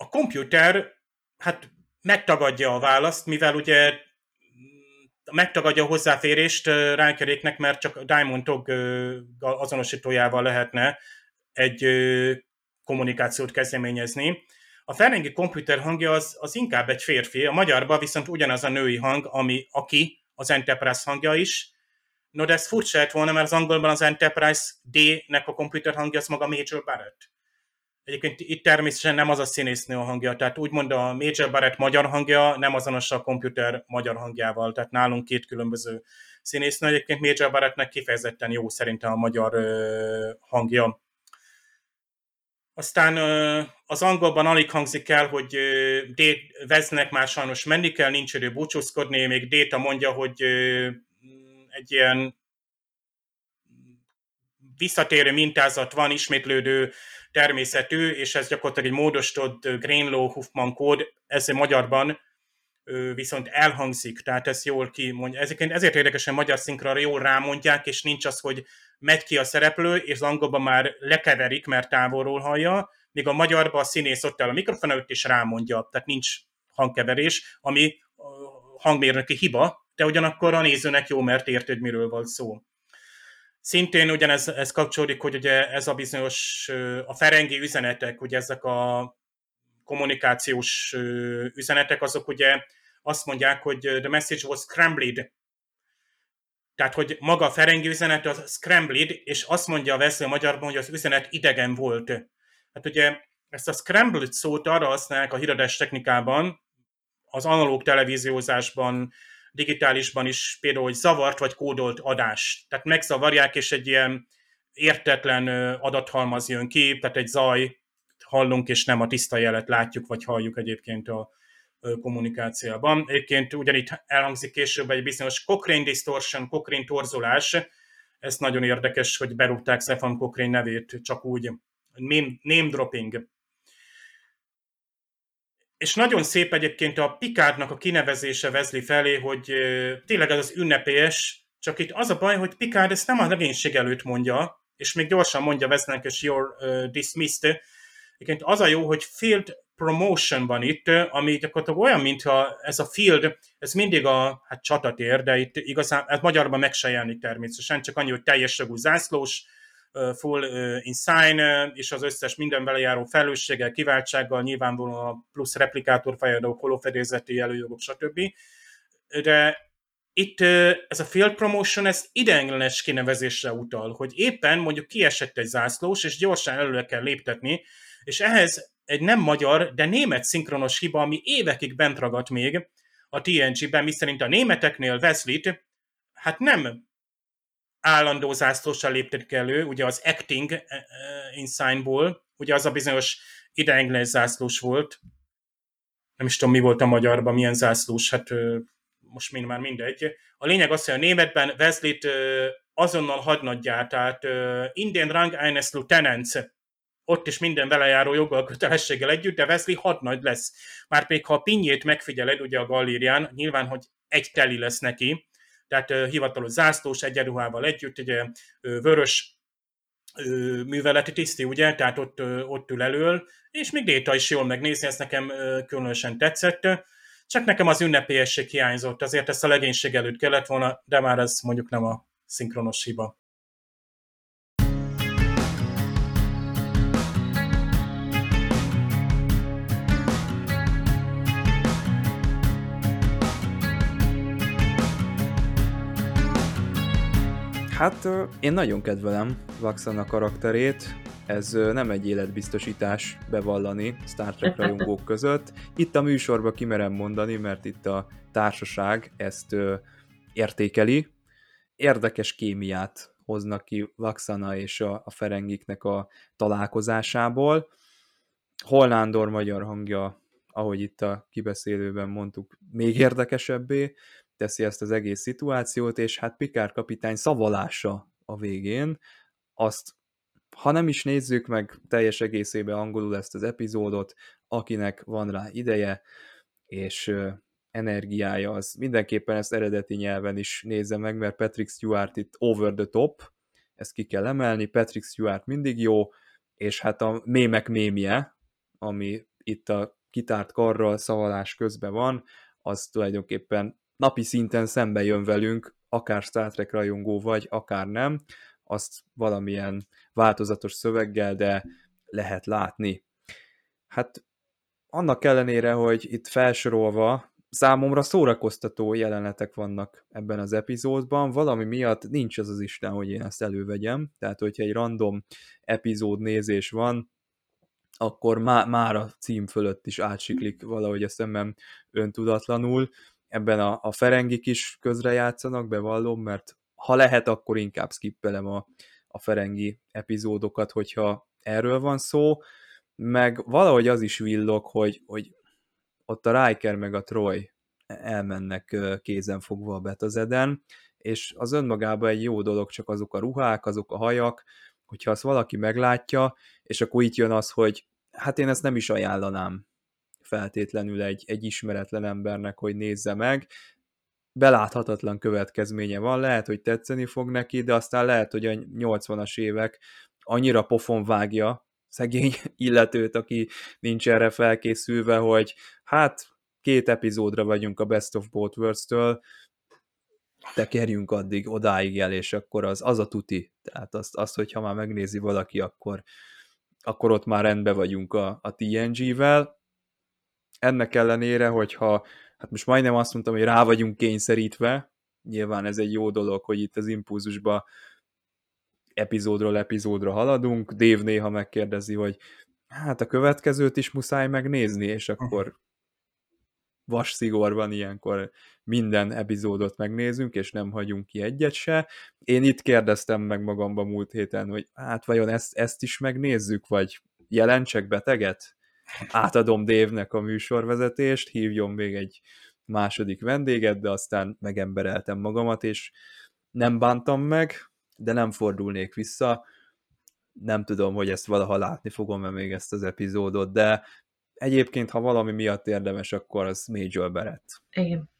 a komputer hát megtagadja a választ, mivel ugye megtagadja a hozzáférést rákeréknek, mert csak Diamond Tog azonosítójával lehetne egy kommunikációt kezdeményezni. A Ferengi komputer hangja az, az inkább egy férfi, a magyarban viszont ugyanaz a női hang, ami aki az Enterprise hangja is. No, de ez furcsa lett volna, mert az angolban az Enterprise D-nek a komputer hangja az maga Major Barrett. Egyébként itt természetesen nem az a színésznő a hangja, tehát úgymond a Major Barrett magyar hangja nem azonos a komputer magyar hangjával, tehát nálunk két különböző színésznő. Egyébként Major Barrettnek kifejezetten jó szerintem a magyar hangja. Aztán az angolban alig hangzik el, hogy D veznek már sajnos menni kell, nincs idő búcsúzkodni, még Déta mondja, hogy egy ilyen visszatérő mintázat van, ismétlődő természetű, és ez gyakorlatilag egy módosított Greenlow-Huffman kód, ez magyarban viszont elhangzik, tehát ez jól kimondja. Ezeket, ezért érdekesen magyar szinkronra jól rámondják, és nincs az, hogy megy ki a szereplő, és az angolban már lekeverik, mert távolról hallja, míg a magyarban a színész ott áll a mikrofon előtt, és rámondja, tehát nincs hangkeverés, ami hangmérnöki hiba, de ugyanakkor a nézőnek jó, mert hogy miről van szó. Szintén ugyanez ez kapcsolódik, hogy ugye ez a bizonyos, a ferengi üzenetek, ugye ezek a kommunikációs üzenetek, azok ugye azt mondják, hogy the message was scrambled. Tehát, hogy maga a ferengi üzenet az scrambled, és azt mondja a vesző magyarban, hogy az üzenet idegen volt. Hát ugye ezt a scrambled szót arra használják a híradás technikában, az analóg televíziózásban, digitálisban is például, hogy zavart vagy kódolt adás. Tehát megzavarják, és egy ilyen értetlen adathalmaz jön ki, tehát egy zaj hallunk, és nem a tiszta jelet látjuk, vagy halljuk egyébként a kommunikációban. Egyébként ugyanitt elhangzik később egy bizonyos Cochrane distortion, Cochrane torzulás, ez nagyon érdekes, hogy berúgták Stefan Cochrane nevét csak úgy, name dropping. És nagyon szép egyébként a Picardnak a kinevezése Wesley felé, hogy tényleg ez az ünnepélyes, csak itt az a baj, hogy Picard ezt nem a legénység előtt mondja, és még gyorsan mondja Wesleynek, és you're uh, dismissed. Egyébként az a jó, hogy field promotion van itt, ami gyakorlatilag olyan, mintha ez a field, ez mindig a hát csatatér, de itt igazán, ez magyarban meg se jelenik természetesen, csak annyi, hogy teljes jogú zászlós, full in sign, és az összes minden vele járó felelősséggel, kiváltsággal, nyilvánvalóan a plusz replikátor fejadók, holofedélzeti előjogok, stb. De itt ez a field promotion, ez ideiglenes kinevezésre utal, hogy éppen mondjuk kiesett egy zászlós, és gyorsan előre kell léptetni, és ehhez egy nem magyar, de német szinkronos hiba, ami évekig bent ragadt még a TNG-ben, miszerint a németeknél Wesley-t hát nem állandó zászlóssal léptetik elő, ugye az acting uh, in signból, ugye az a bizonyos ideiglenes zászlós volt, nem is tudom, mi volt a magyarban, milyen zászlós, hát uh, most mind már mindegy. A lényeg az, hogy a németben Wesley-t uh, azonnal hadnagyját, tehát uh, Indian Rang eines Lieutenants, ott is minden velejáró joggal, kötelességgel együtt, de Wesley hadnagy lesz. Már még ha a pinyét megfigyeled, ugye a gallérián, nyilván, hogy egy teli lesz neki, tehát hivatalos zászlós egyenruhával együtt, ugye vörös műveleti tiszti, ugye, tehát ott, ott ül elől, és még Déta is jól megnézni, ezt nekem különösen tetszett, csak nekem az ünnepélyesség hiányzott, azért ezt a legénység előtt kellett volna, de már ez mondjuk nem a szinkronos hiba. Hát én nagyon kedvelem Vaxana karakterét, ez nem egy életbiztosítás bevallani Star Trek rajongók között. Itt a műsorban kimerem mondani, mert itt a társaság ezt értékeli. Érdekes kémiát hoznak ki Vaxana és a, a Ferengiknek a találkozásából. Hollándor magyar hangja ahogy itt a kibeszélőben mondtuk, még érdekesebbé teszi ezt az egész szituációt, és hát Pikár kapitány szavalása a végén, azt ha nem is nézzük meg teljes egészében angolul ezt az epizódot, akinek van rá ideje, és energiája, az mindenképpen ezt eredeti nyelven is nézze meg, mert Patrick Stewart itt over the top, ezt ki kell emelni, Patrick Stewart mindig jó, és hát a mémek mémje, ami itt a kitárt karral szavalás közben van, az tulajdonképpen napi szinten szembe jön velünk, akár Star Trek rajongó vagy, akár nem, azt valamilyen változatos szöveggel, de lehet látni. Hát annak ellenére, hogy itt felsorolva számomra szórakoztató jelenetek vannak ebben az epizódban, valami miatt nincs az az Isten, hogy én ezt elővegyem, tehát hogyha egy random epizód nézés van, akkor má, már a cím fölött is átsiklik valahogy a szemem öntudatlanul. Ebben a, a Ferengik is közrejátszanak, bevallom, mert ha lehet, akkor inkább skippelem a, a Ferengi epizódokat, hogyha erről van szó, meg valahogy az is villog, hogy, hogy ott a Riker meg a Troy elmennek kézen fogva a Betazeden, és az önmagában egy jó dolog, csak azok a ruhák, azok a hajak, hogyha azt valaki meglátja, és akkor itt jön az, hogy hát én ezt nem is ajánlanám feltétlenül egy, egy ismeretlen embernek, hogy nézze meg, beláthatatlan következménye van, lehet, hogy tetszeni fog neki, de aztán lehet, hogy a 80-as évek annyira pofon vágja szegény illetőt, aki nincs erre felkészülve, hogy hát két epizódra vagyunk a Best of Both Worlds-től, tekerjünk addig odáig el, és akkor az, az a tuti. Tehát azt, azt, hogyha már megnézi valaki, akkor, akkor ott már rendben vagyunk a, a TNG-vel. Ennek ellenére, hogyha, hát most majdnem azt mondtam, hogy rá vagyunk kényszerítve, nyilván ez egy jó dolog, hogy itt az impulzusba epizódról epizódra haladunk. Dave néha megkérdezi, hogy hát a következőt is muszáj megnézni, és akkor vas szigor van ilyenkor, minden epizódot megnézünk, és nem hagyunk ki egyet se. Én itt kérdeztem meg magamba múlt héten, hogy hát vajon ezt, ezt is megnézzük, vagy jelentsek beteget? Átadom Dévnek a műsorvezetést, hívjon még egy második vendéget, de aztán megembereltem magamat, és nem bántam meg, de nem fordulnék vissza. Nem tudom, hogy ezt valaha látni fogom-e még ezt az epizódot, de egyébként, ha valami miatt érdemes, akkor az Major Barrett. Igen.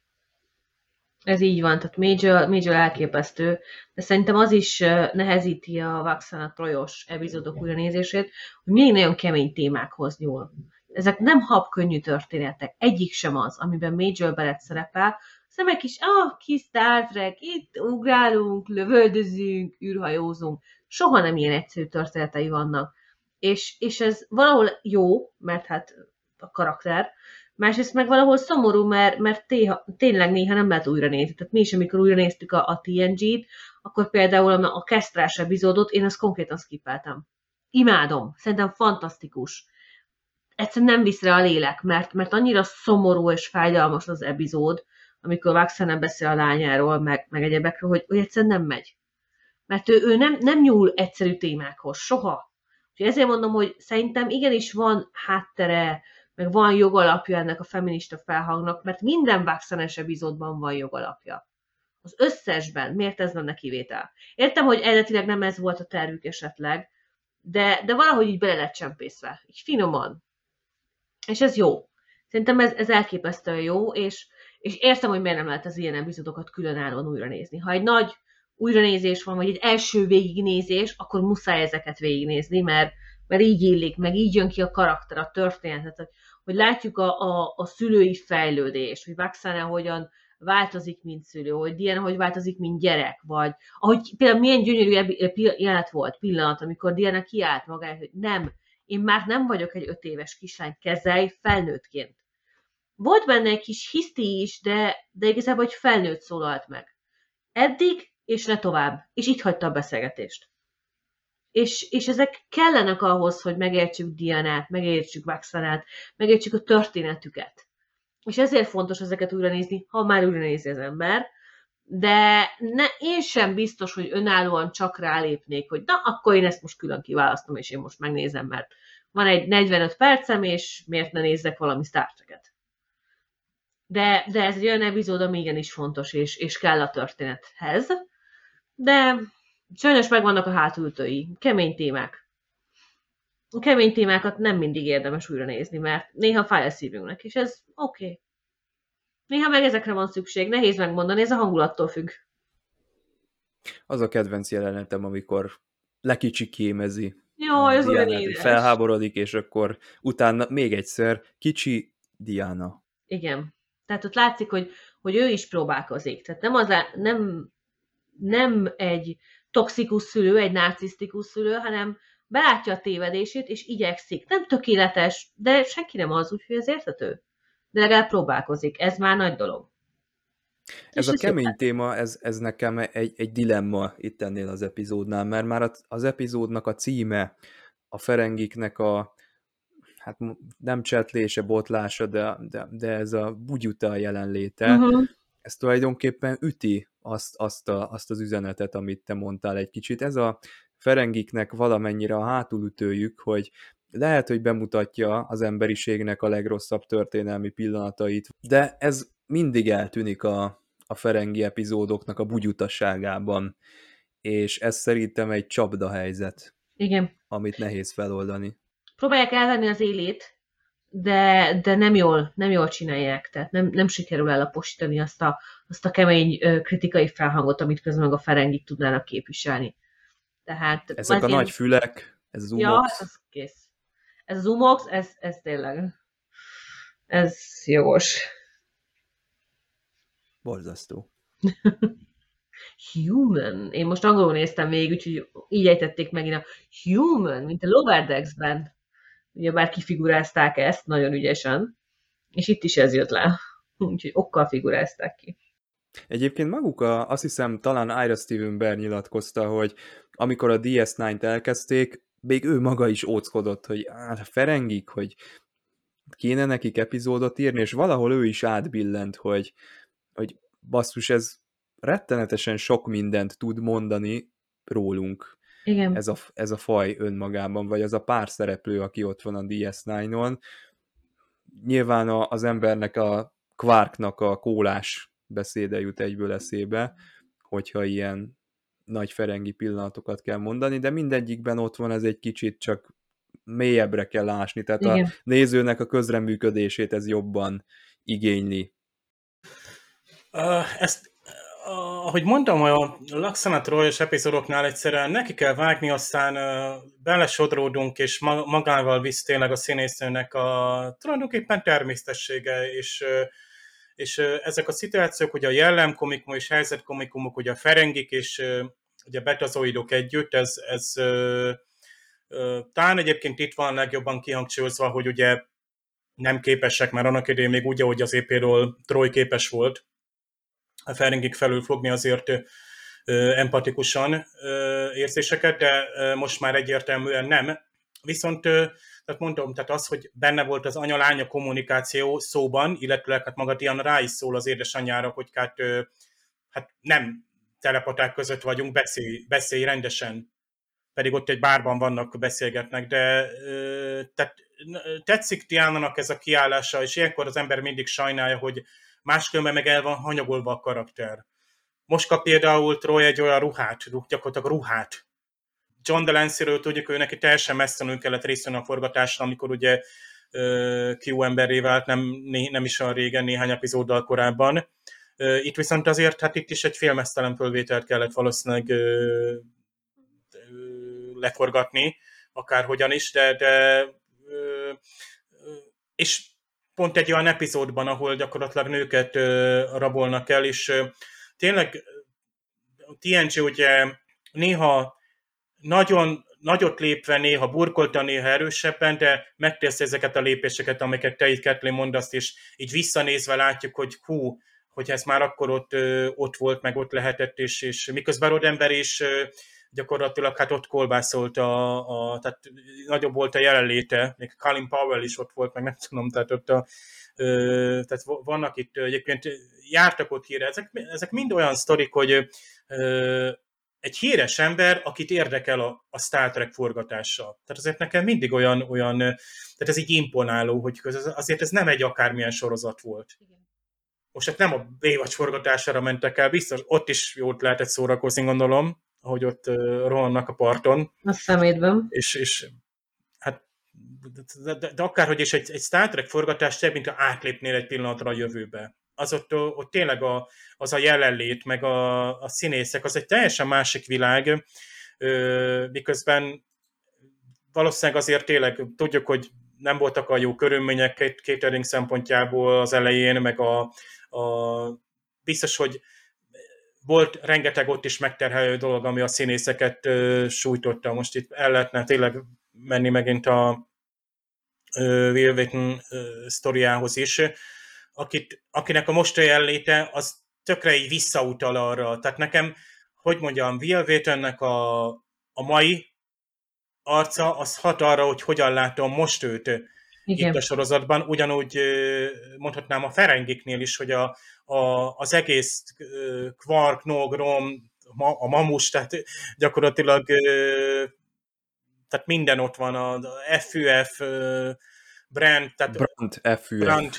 Ez így van, tehát Major, Major elképesztő, de szerintem az is nehezíti a Vaxana Trojos epizódok újranézését, hogy még nagyon kemény témákhoz nyúl. Ezek nem habkönnyű történetek, egyik sem az, amiben Major Barrett szerepel, szemek is, ah, kis Star Trek, itt ugrálunk, lövöldözünk, űrhajózunk. Soha nem ilyen egyszerű történetei vannak. És, és ez valahol jó, mert hát a karakter, másrészt meg valahol szomorú, mert, mert téha, tényleg néha nem lehet újra nézni. Tehát mi is, amikor újra néztük a, a TNG-t, akkor például a, a Kestrás epizódot én azt konkrétan skippeltem. Imádom, szerintem fantasztikus. Egyszerűen nem visz rá a lélek, mert, mert annyira szomorú és fájdalmas az epizód, amikor Vaxana beszél a lányáról, meg, meg egyebekről, hogy, hogy egyszerűen nem megy. Mert ő, ő nem, nem nyúl egyszerű témákhoz, soha. Úgyhogy ezért mondom, hogy szerintem igenis van háttere, meg van jogalapja ennek a feminista felhangnak, mert minden Vaxanes epizódban van jogalapja. Az összesben. Miért ez lenne kivétel? Értem, hogy eredetileg nem ez volt a tervük esetleg, de, de valahogy így bele lett csempészve. Így finoman. És ez jó. Szerintem ez, ez elképesztően jó, és, és értem, hogy miért nem lehet az ilyen epizódokat különállóan újra nézni. Ha egy nagy újranézés van, vagy egy első végignézés, akkor muszáj ezeket végignézni, mert, mert így illik, meg így jön ki a karakter, a történet, hogy, hogy látjuk a, a, a szülői fejlődést, hogy Vaxana hogyan változik, mint szülő, hogy Diana hogy változik, mint gyerek, vagy ahogy például milyen gyönyörű jelenet volt, pillanat, amikor Diana kiállt magáért, hogy nem, én már nem vagyok egy öt éves kislány, kezelj felnőttként. Volt benne egy kis hiszti is, de, de igazából, hogy felnőtt szólalt meg. Eddig, és ne tovább. És így hagyta a beszélgetést. És, és ezek kellenek ahhoz, hogy megértsük Dianát, megértsük Vaxanát, megértsük a történetüket. És ezért fontos ezeket újra nézni, ha már újra nézi az ember, de ne, én sem biztos, hogy önállóan csak rálépnék, hogy na, akkor én ezt most külön kiválasztom, és én most megnézem, mert van egy 45 percem, és miért ne nézzek valami Star. De, de ez egy olyan epizód, ami igenis fontos, és, és kell a történethez. De sajnos megvannak a hátultői, kemény témák. A kemény témákat nem mindig érdemes újra nézni, mert néha fáj a szívünknek, és ez oké. Okay. Néha meg ezekre van szükség, nehéz megmondani, ez a hangulattól függ. Az a kedvenc jelenetem, amikor lekicsikémezi. Jó, ez olyan édes. Felháborodik, és akkor utána még egyszer kicsi Diana. Igen. Tehát ott látszik, hogy, hogy ő is próbálkozik. Tehát nem, az, nem, nem egy toxikus szülő, egy narcisztikus szülő, hanem belátja a tévedését, és igyekszik. Nem tökéletes, de senki nem az, úgyhogy ez érthető. De legalább próbálkozik. Ez már nagy dolog. Ez és a kemény szépen. téma, ez, ez nekem egy, egy dilemma itt ennél az epizódnál, mert már az epizódnak a címe, a Ferengiknek a, hát nem csetlése, botlása, de, de, de ez a bugyuta jelenléte, uh-huh. Ez tulajdonképpen üti azt, azt, a, azt az üzenetet, amit te mondtál egy kicsit. Ez a Ferengiknek valamennyire a hátulütőjük, hogy lehet, hogy bemutatja az emberiségnek a legrosszabb történelmi pillanatait, de ez mindig eltűnik a, a Ferengi epizódoknak a bugyutasságában, és ez szerintem egy csapda helyzet. Igen. Amit nehéz feloldani. Próbálják elvenni az élét, de, de nem jól, nem jól csinálják, tehát nem, nem sikerül elaposítani azt a, azt a kemény kritikai felhangot, amit közben meg a Ferengik tudnának képviselni. Tehát Ezek a ilyen... nagy fülek, ez az umox. Ja, ez kész. Ez az umox, ez, ez tényleg, ez jogos. Borzasztó. human. Én most angolul néztem még, úgyhogy így ejtették megint a human, mint a Lower Decks-ben. Ugye bár kifigurázták ezt nagyon ügyesen, és itt is ez jött le. Úgyhogy okkal figurázták ki. Egyébként maguk, a, azt hiszem, talán Ira Steven Bear nyilatkozta, hogy amikor a DS9-t elkezdték, még ő maga is óckodott, hogy hát Ferengik, hogy kéne nekik epizódot írni, és valahol ő is átbillent, hogy, hogy basszus, ez rettenetesen sok mindent tud mondani rólunk. Igen. Ez a, ez a faj önmagában, vagy az a pár szereplő, aki ott van a DS9-on. Nyilván a, az embernek a Quarknak a kólás beszéde jut egyből eszébe, hogyha ilyen nagy ferengi pillanatokat kell mondani, de mindegyikben ott van ez egy kicsit csak mélyebbre kell ásni, tehát Igen. a nézőnek a közreműködését ez jobban igényli. Uh, ezt, ahogy mondtam, a Laxana Troyos epizódoknál egyszerűen neki kell vágni, aztán belesodródunk, és ma- magával visz tényleg a színésznőnek a tulajdonképpen természetessége, és és ezek a szituációk, ugye a jellemkomikum és helyzetkomikumok, ugye a ferengik és ugye a betazoidok együtt, ez, ez talán egyébként itt van legjobban kihangsúlyozva, hogy ugye nem képesek, mert annak idején még úgy, ahogy az épéről Troy képes volt a Ferengik felül fogni azért empatikusan érzéseket, de most már egyértelműen nem. Viszont tehát mondom, tehát az, hogy benne volt az anya-lánya kommunikáció szóban, illetve hát maga Diana rá is szól az édesanyjára, hogy hát, hát nem telepaták között vagyunk, beszélj, beszélj rendesen. Pedig ott egy bárban vannak, beszélgetnek, de tehát tetszik Diana-nak ez a kiállása, és ilyenkor az ember mindig sajnálja, hogy máskülönben meg el van hanyagolva a karakter. Most kap például Troy egy olyan ruhát, gyakorlatilag ruhát, John Delancey-ről tudjuk, hogy neki teljesen messzenül kellett részt a forgatásra, amikor ugye Q emberré vált nem, nem is olyan régen, néhány epizóddal korábban. Itt viszont azért, hát itt is egy félmeztelen fölvételt kellett valószínűleg leforgatni, akárhogyan is, de, de és pont egy olyan epizódban, ahol gyakorlatilag nőket rabolnak el, és tényleg TNG ugye néha nagyon nagyot lépve, néha burkoltan, néha erősebben, de megtesz ezeket a lépéseket, amiket te itt Kathleen mondasz, és így visszanézve látjuk, hogy hú, hogy ez már akkor ott, ott volt, meg ott lehetett, és, és miközben Rodember is gyakorlatilag hát ott kolbászolt, a, a, tehát nagyobb volt a jelenléte, még Colin Powell is ott volt, meg nem tudom, tehát ott a, ö, tehát vannak itt egyébként jártak ott híre, ezek, ezek mind olyan sztorik, hogy ö, egy híres ember, akit érdekel a, a Star Trek forgatása. Tehát azért nekem mindig olyan, olyan tehát ez így imponáló, hogy azért ez nem egy akármilyen sorozat volt. Most hát nem a Baywatch forgatására mentek el, biztos ott is jót lehetett szórakozni, gondolom, ahogy ott rohannak a parton. A szemétben. És, és hát de, de, de akárhogy is egy, egy Star Trek forgatás több, mint ha átlépnél egy pillanatra a jövőbe az ott, ott tényleg a, az a jelenlét, meg a, a színészek, az egy teljesen másik világ, miközben valószínűleg azért tényleg tudjuk, hogy nem voltak a jó körülmények catering szempontjából az elején, meg a, a biztos, hogy volt rengeteg ott is megterhelő dolog, ami a színészeket uh, sújtotta. Most itt el lehetne tényleg menni megint a uh, Will Wheaton uh, sztoriához is, akit, akinek a mostani jelenléte az tökre így visszautal arra. Tehát nekem, hogy mondjam, Will Wheatonnek a, a mai arca, az hat arra, hogy hogyan látom most őt Igen. itt a sorozatban. Ugyanúgy mondhatnám a Ferengiknél is, hogy a, a, az egész Quark, Nog, Rom, a Mamus, tehát gyakorlatilag tehát minden ott van, a FUF, Brand, tehát Brand, FUF. Brand,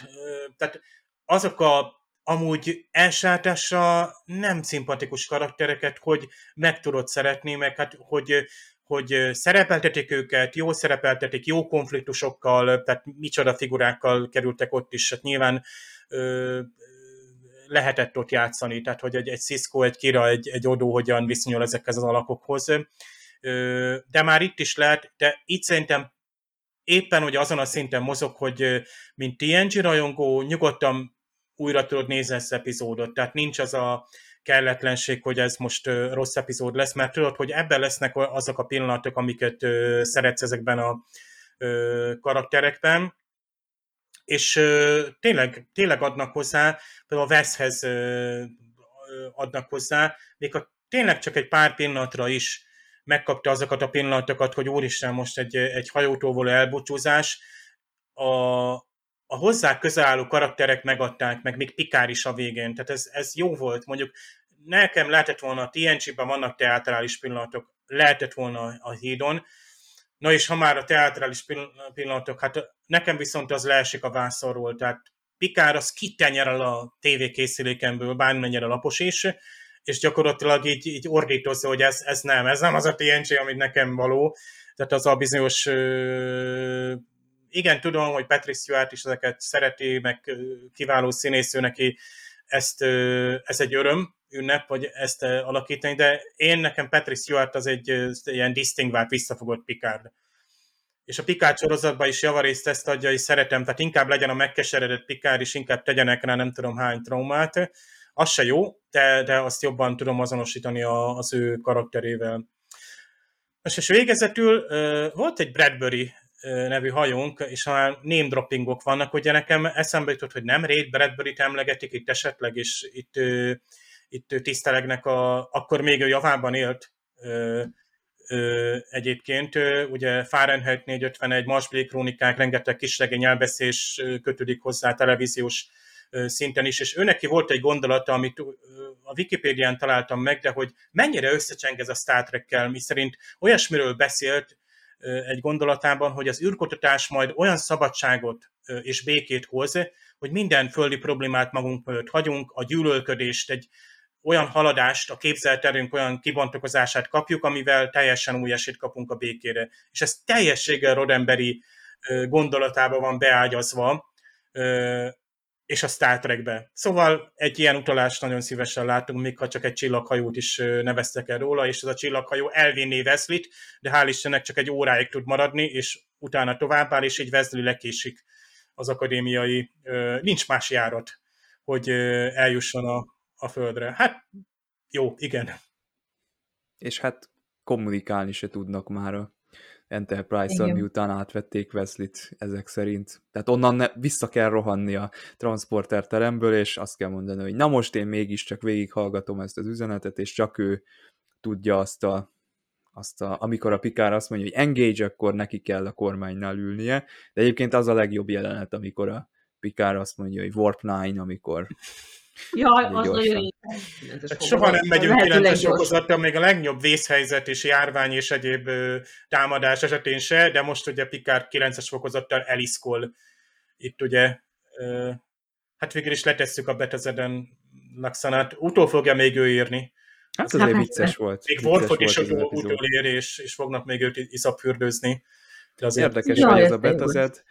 tehát azok a amúgy elsátásra nem szimpatikus karaktereket, hogy meg tudod szeretni, meg hát, hogy, hogy szerepeltetik őket, jó szerepeltetik, jó konfliktusokkal, tehát micsoda figurákkal kerültek ott is, hát nyilván ö, lehetett ott játszani, tehát hogy egy, egy Cisco, egy Kira, egy, egy Odo hogyan viszonyul ezekhez az alakokhoz. Ö, de már itt is lehet, de itt szerintem éppen hogy azon a szinten mozog, hogy mint TNG rajongó nyugodtan újra tudod nézni ezt epizódot, tehát nincs az a kelletlenség, hogy ez most rossz epizód lesz, mert tudod, hogy ebben lesznek azok a pillanatok, amiket szeretsz ezekben a karakterekben, és tényleg, tényleg adnak hozzá, például a Veszhez adnak hozzá, még a tényleg csak egy pár pillanatra is megkapta azokat a pillanatokat, hogy úristen, most egy, egy hajótól való elbúcsúzás, a, a hozzá közel álló karakterek megadták, meg még Pikár is a végén, tehát ez, ez jó volt, mondjuk nekem lehetett volna a TNG-ben vannak teátrális pillanatok, lehetett volna a hídon, na és ha már a teátrális pillanatok, hát nekem viszont az leesik a vászorról, tehát Pikár az kitenyer el a tévékészülékemből, bármennyire lapos is, és gyakorlatilag így, így ordítozza, hogy ez, ez nem, ez nem az a TNG, amit nekem való. Tehát az a bizonyos igen, tudom, hogy Patrick Stewart is ezeket szereti, meg kiváló színésző neki, ezt, ez egy öröm, ünnep, hogy ezt alakítani, de én nekem Patrick Stewart az egy ilyen distingvált, visszafogott Picard. És a Picard sorozatban is javarészt ezt adja, és szeretem, tehát inkább legyen a megkeseredett Picard, és inkább tegyenek rá nem tudom hány traumát, az se jó, de, de azt jobban tudom azonosítani a, az ő karakterével. És, és végezetül volt egy Bradbury nevű hajónk, és ha name droppingok vannak, ugye nekem eszembe jutott, hogy nem Ray Bradbury-t emlegetik itt esetleg, és itt, itt tisztelegnek, a, akkor még ő javában élt egyébként. Ugye Fahrenheit 451, Marsbéli krónikák, rengeteg kislegény elbeszés kötődik hozzá televíziós szinten is, és őneki volt egy gondolata, amit a Wikipédián találtam meg, de hogy mennyire összecseng ez a Star Trek-kel, mi szerint olyasmiről beszélt egy gondolatában, hogy az űrkutatás majd olyan szabadságot és békét hoz, hogy minden földi problémát magunk mögött hagyunk, a gyűlölködést, egy olyan haladást, a képzelt erőnk olyan kibontakozását kapjuk, amivel teljesen új esélyt kapunk a békére. És ez teljességgel Rodemberi gondolatában van beágyazva, és a Star Trekbe. Szóval egy ilyen utalást nagyon szívesen látunk, még ha csak egy csillaghajót is neveztek el róla, és ez a csillaghajó elvinné Wesley-t, de hál' Istennek csak egy óráig tud maradni, és utána továbbáll, és így Wesley lekésik az akadémiai, nincs más járat, hogy eljusson a, a földre. Hát jó, igen. És hát kommunikálni se tudnak már a Enterprise-szal, miután átvették Wesley-t ezek szerint. Tehát onnan ne, vissza kell rohanni a transporter teremből, és azt kell mondani, hogy na most én mégiscsak végighallgatom ezt az üzenetet, és csak ő tudja azt a, azt a amikor a Pikár azt mondja, hogy engage, akkor neki kell a kormánynál ülnie, de egyébként az a legjobb jelenet, amikor a Pikár azt mondja, hogy Warp 9, amikor Jaj, az nagyon így. Hát soha nem megyünk 9-es fokozattal, még a legnagyobb vészhelyzet és járvány és egyéb ö, támadás esetén se, de most ugye Picard 9-es fokozattal eliszkol. Itt ugye, ö, hát végül is letesszük a Betezeden Laxanát. Utól fogja még ő írni. Hát azért hát, vicces volt. Még Worfot is utolér, és, és fognak még őt iszapfürdőzni. Azért... Érdekes, hogy ez a Betezed,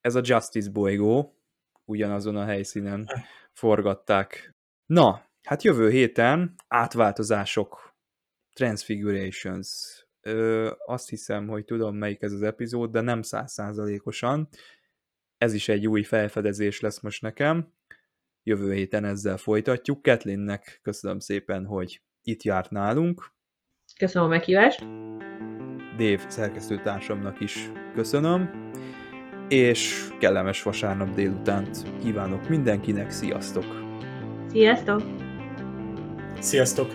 ez a Justice bolygó, ugyanazon a helyszínen forgatták. Na, hát jövő héten átváltozások, Transfigurations. Ö, azt hiszem, hogy tudom melyik ez az epizód, de nem százszázalékosan. Ez is egy új felfedezés lesz most nekem. Jövő héten ezzel folytatjuk. Ketlinnek köszönöm szépen, hogy itt járt nálunk. Köszönöm a meghívást. Dave szerkesztőtársamnak is köszönöm és kellemes vasárnap délutánt kívánok mindenkinek, sziasztok! Sziasztok! Sziasztok!